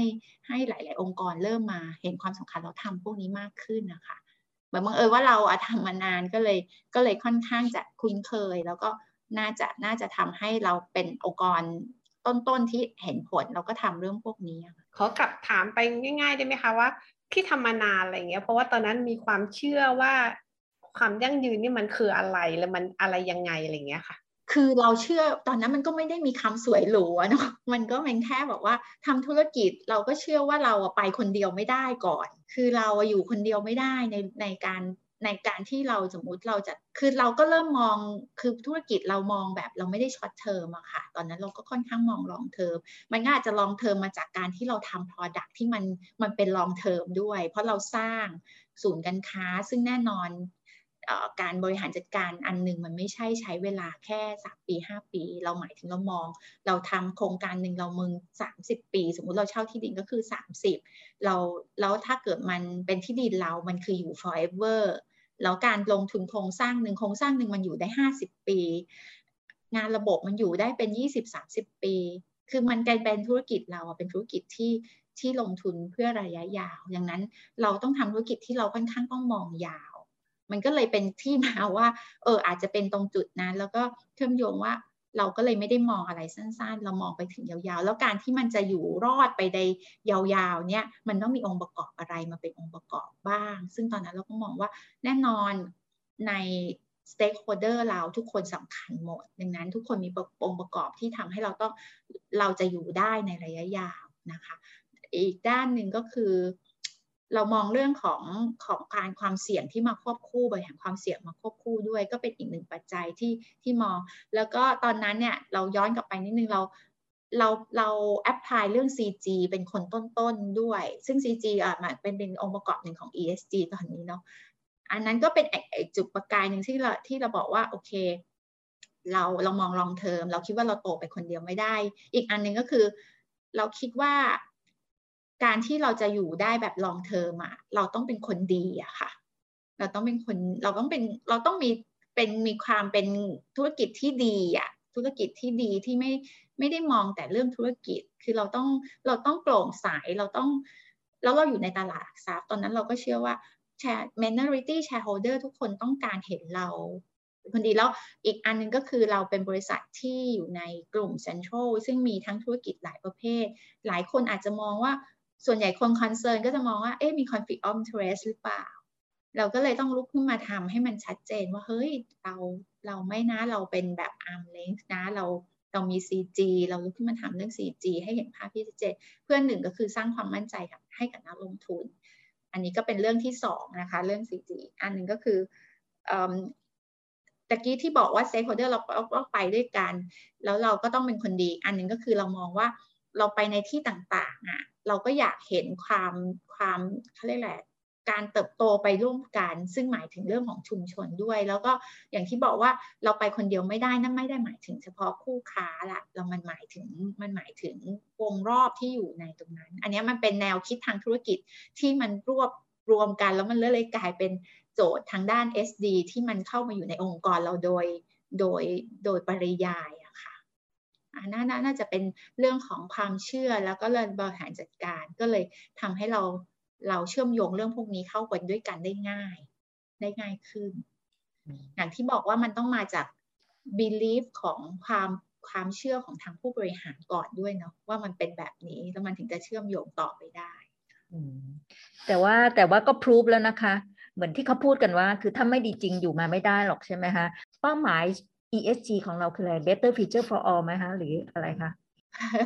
ให้หลาย ๆ องค์กรเริ่มมาเห็นความสำคัญเราทำพวกนี้มากขึ้นนะคะเหมือนบังเอิญว่าเราอะทำมานานก็เลยก็เลยค่อนข้างจะคุ้นเคย แล้วก็น่าจะน่าจะทำให้เราเป็นองค์กรต้น ๆ ที่เห็นผลเราก็ทำเรื่องพวกนี้ขอกลับถามไปง่าย ๆ ได้ไหมคะว่าที่ทำมานานอะไรเงี้ยเพราะว่าตอนนั้นมีความเชื่อว่า ความยั่งยืนนี่มันคืออะไรแล้วมันอะไรยังไงอะไรเงี้ยค่ะ คือเราเชื่อตอนนั้นมันก็ไม่ได้มีคำสวยหรูเนาะมันก็เป็นแค่บอกว่าทำธุรกิจเราก็เชื่อว่าเราไปคนเดียวไม่ได้ก่อน คือเราอยู่คนเดียวไม่ได้ในในการในการที่เราสมมุติเราจะคือเราก็เริ่มมองคือธุรกิจเรามองแบบเราไม่ได้ช็อตเทอมอะค่ะ ตอนนั้นเราก็ค่อนข้างมองลองเทอมมันอาจจะลองเทอมมาจากการที่เราทำ Product ที่มันมันเป็นลองเทอมด้วย เพราะเราสร้างศูนย์การค้า ซึ่งแน่นอน การบริหารจัดการอันหนึ่งมันไม่ใช่ใช้เวลาแค่สามปีห้าปี เราหมายถึงเรามอง เราทำโครงการหนึ่งเรามึงสามสิบปี สมมุติเราเช่าที่ดินก็คือสามสิบเราแล้วถ้าเกิดมันเป็นที่ดินเรา มันคืออยู่ forever แล้วการลงทุนโครงสร้างหนึ่งโครงสร้างหนึ่งมันอยู่ได้ห้าสิบปี งานระบบมันอยู่ได้เป็นยี่สิบสามสิบปี คือมันกลายเป็นธุรกิจเราเป็นธุรกิจที่ที่ลงทุนเพื่อระยะยาวดังนั้นเราต้องทำธุรกิจที่เราค่อนข้างต้องมองยาว มันก็เลยเป็นที่มาว่า เออ อาจจะเป็นตรงจุดนั้น แล้วก็เชื่อมโยงว่าเราก็เลยไม่ได้มองอะไรสั้นๆ เรามองไปถึงยาวๆ แล้วการที่มันจะอยู่รอดไปในยาวๆ เนี่ย มันต้องมีองค์ประกอบอะไรมาเป็นองค์ประกอบบ้าง ซึ่งตอนนั้นเราก็มองว่าแน่นอนใน stakeholder เราทุกคนสำคัญหมด ดังนั้นทุกคนมีองค์ประกอบที่ทำให้เราต้องเราจะอยู่ได้ในระยะยาวนะคะ อีกด้านหนึ่งก็คือ เรามองเรื่องของของการความเสี่ยงที่มาควบคู่บริหารความเสี่ยงมาควบคู่ด้วย ก็เป็นอีกหนึ่งปัจจัยที่ที่มอง แล้วก็ตอนนั้นเนี่ยเราย้อนกลับไปนิดนึงเราเราเรา apply เรื่อง CG เป็นคนต้นๆด้วย ซึ่ง CG อะมันเป็นเป็นองค์ประกอบหนึ่งของ ESG ตอนนี้เนาะอันนั้นก็เป็นจุดประกายหนึ่งที่เราที่เราบอกว่าโอเค เราเรามองลองเทอมเราคิดว่าเราโตไปคนเดียวไม่ได้ อีกอันหนึ่งก็คือ เราคิดว่า การที่เราจะอยู่ได้แบบลองเทอมอะเราต้องเป็นคนดีอะค่ะ เราต้องเป็นคนเราต้องเป็นเราต้องมีเป็นมีความเป็นธุรกิจที่ดีอะธุรกิจที่ดีที่ไม่ไม่ได้มองแต่เรื่องธุรกิจคือเราต้องเราต้องโปร่งใสเราต้อง แล้วเราอยู่ในตลาดทรัพย์ตอนนั้นเราก็เชื่อว่า minority shareholder ทุกคนต้องการเห็นเราคนดีแล้วอีกอันนึงก็คือเราเป็นบริษัทที่อยู่ในกลุ่ม Central ซึ่งมีทั้งธุรกิจหลายประเภท หลายคนอาจจะมองว่า ส่วนใหญ่คนคอนเซิร์นก็จะมองว่า เอ๊ะ มี conflict of interest หรือเปล่า เราก็เลยต้องลุกขึ้นมาทำให้มันชัดเจนว่า เฮ้ย เรา เราไม่นะ เราเป็นแบบ arm length นะ เรา เรามี CG เราลุกขึ้นมาทำเรื่อง CG ให้เห็นภาพที่ชัดเจน เพื่อนหนึ่งก็คือสร้างความมั่นใจให้กับนักลงทุน อันนี้ก็เป็นเรื่องที่สองนะคะ เรื่อง CG อันหนึ่งก็คือตะกี้ที่บอกว่า stakeholder เราเราไปด้วยกัน แล้วเราก็ต้องเป็นคนดี อันหนึ่งก็คือเรามองว่า เราไปในที่ต่างๆอะเราก็อยากเห็นความความเขาเรียกแหละการเติบโตไปร่วมกัน ซึ่งหมายถึงเรื่องของชุมชนด้วย แล้วก็อย่างที่บอกว่าเราไปคนเดียวไม่ได้นั่นไม่ได้หมายถึงเฉพาะคู่ค้าละเรามันหมายถึงมันหมายถึงวงรอบที่อยู่ในตรงนั้น อันนี้มันเป็นแนวคิดทางธุรกิจที่มันรวบรวมกัน แล้วมันเลยกลายเป็นโจทย์ทางด้าน SD ที่มันเข้ามาอยู่ในองค์กรเราโดยโดยโดยปริยาย น่าน่าจะเป็นเรื่องของความเชื่อแล้วก็เรื่องบริหารจัดการ ก็เลยทำให้เราเราเชื่อมโยงเรื่องพวกนี้เข้ากันด้วยกันได้ง่าย ได้ง่ายขึ้น อย่างที่บอกว่ามันต้องมาจาก belief ของความความเชื่อของทางผู้บริหารก่อนด้วยเนาะว่ามันเป็นแบบนี้แล้วมันถึงจะเชื่อมโยงต่อไปได้แต่ว่าแต่ว่าก็พิสูจแล้วนะคะ เหมือนที่เขาพูดกันว่า คือถ้าไม่ดีจริงอยู่มาไม่ได้หรอกใช่ไหมคะเป้าหมาย ESG ของเราคืออะไร Better Future for All ไหมคะหรืออะไรคะ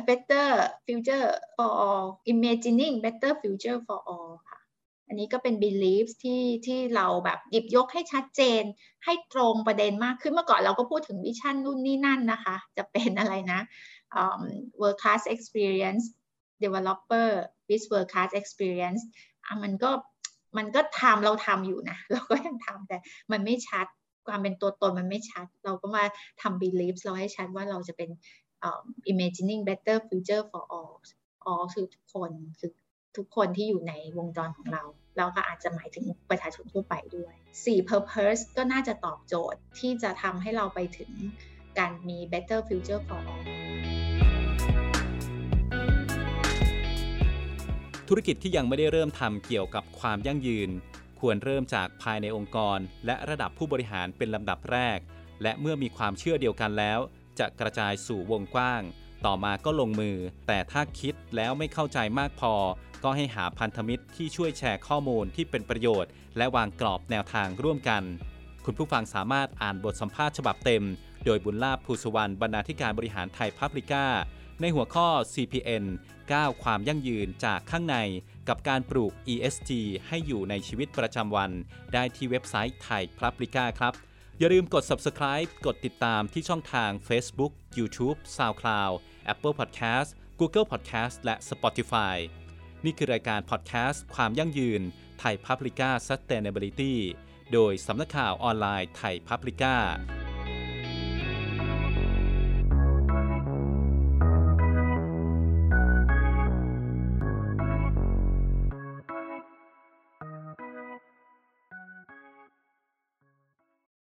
Better Future for All Imagining Better Future for All ค่ะ อันนี้ก็เป็น beliefs ที่ที่เราแบบหยิบยกให้ชัดเจน ให้ตรงประเด็นมากขึ้นเมื่อก่อนเราก็พูดถึงวิชั่นนู่นนี่นั่นนะคะ จะเป็นอะไรนะ um, world class experience developer with world class experience มันก็มันก็ทำเราทำอยู่นะ เราก็ยังทำแต่มันไม่ชัด ความเป็นตัวตนมันไม่ชัด เราก็มาทำ beliefs เราให้ชัดว่าเราจะเป็น imagining better future for all all คือทุกคนคือทุกคนที่อยู่ในวงจรของเรา เราก็อาจจะหมายถึงประชาชนทั่วไปด้วย 4 purpose ก็น่าจะตอบโจทย์ที่จะทำให้เราไปถึงการมี better future for all ธุรกิจที่ยังไม่ได้เริ่มทำเกี่ยวกับความยั่งยืน ควรเริ่มจากภายในองค์กร และระดับผู้บริหารเป็นลำดับแรก และเมื่อมีความเชื่อเดียวกันแล้ว จะกระจายสู่วงกว้าง ต่อมาก็ลงมือ แต่ถ้าคิดแล้วไม่เข้าใจมากพอ ก็ให้หาพันธมิตรที่ช่วยแชร์ข้อมูลที่เป็นประโยชน์ และวางกรอบแนวทางร่วมกัน คุณผู้ฟังสามารถอ่านบทสัมภาษณ์ฉบับเต็ม โดยบุญลาภภูสวรรณบรรณาธิการบริหารไทยพับลิก้าในหัวข้อ CPN 9 ความยั่งยืนจากข้างใน กับการปลูก ESG ให้อยู่ในชีวิตประจำวัน ได้ที่เว็บไซต์ไทยพลับลิก้าครับ อย่าลืมกด subscribe กดติดตามที่ช่องทาง Facebook YouTube SoundCloud Apple Podcast Google Podcast และ Spotify นี่คือรายการ Podcast ความยั่งยืนไทยพับลิก้า Sustainability โดยสำนักข่าวออนไลน์ไทยพับลิก้า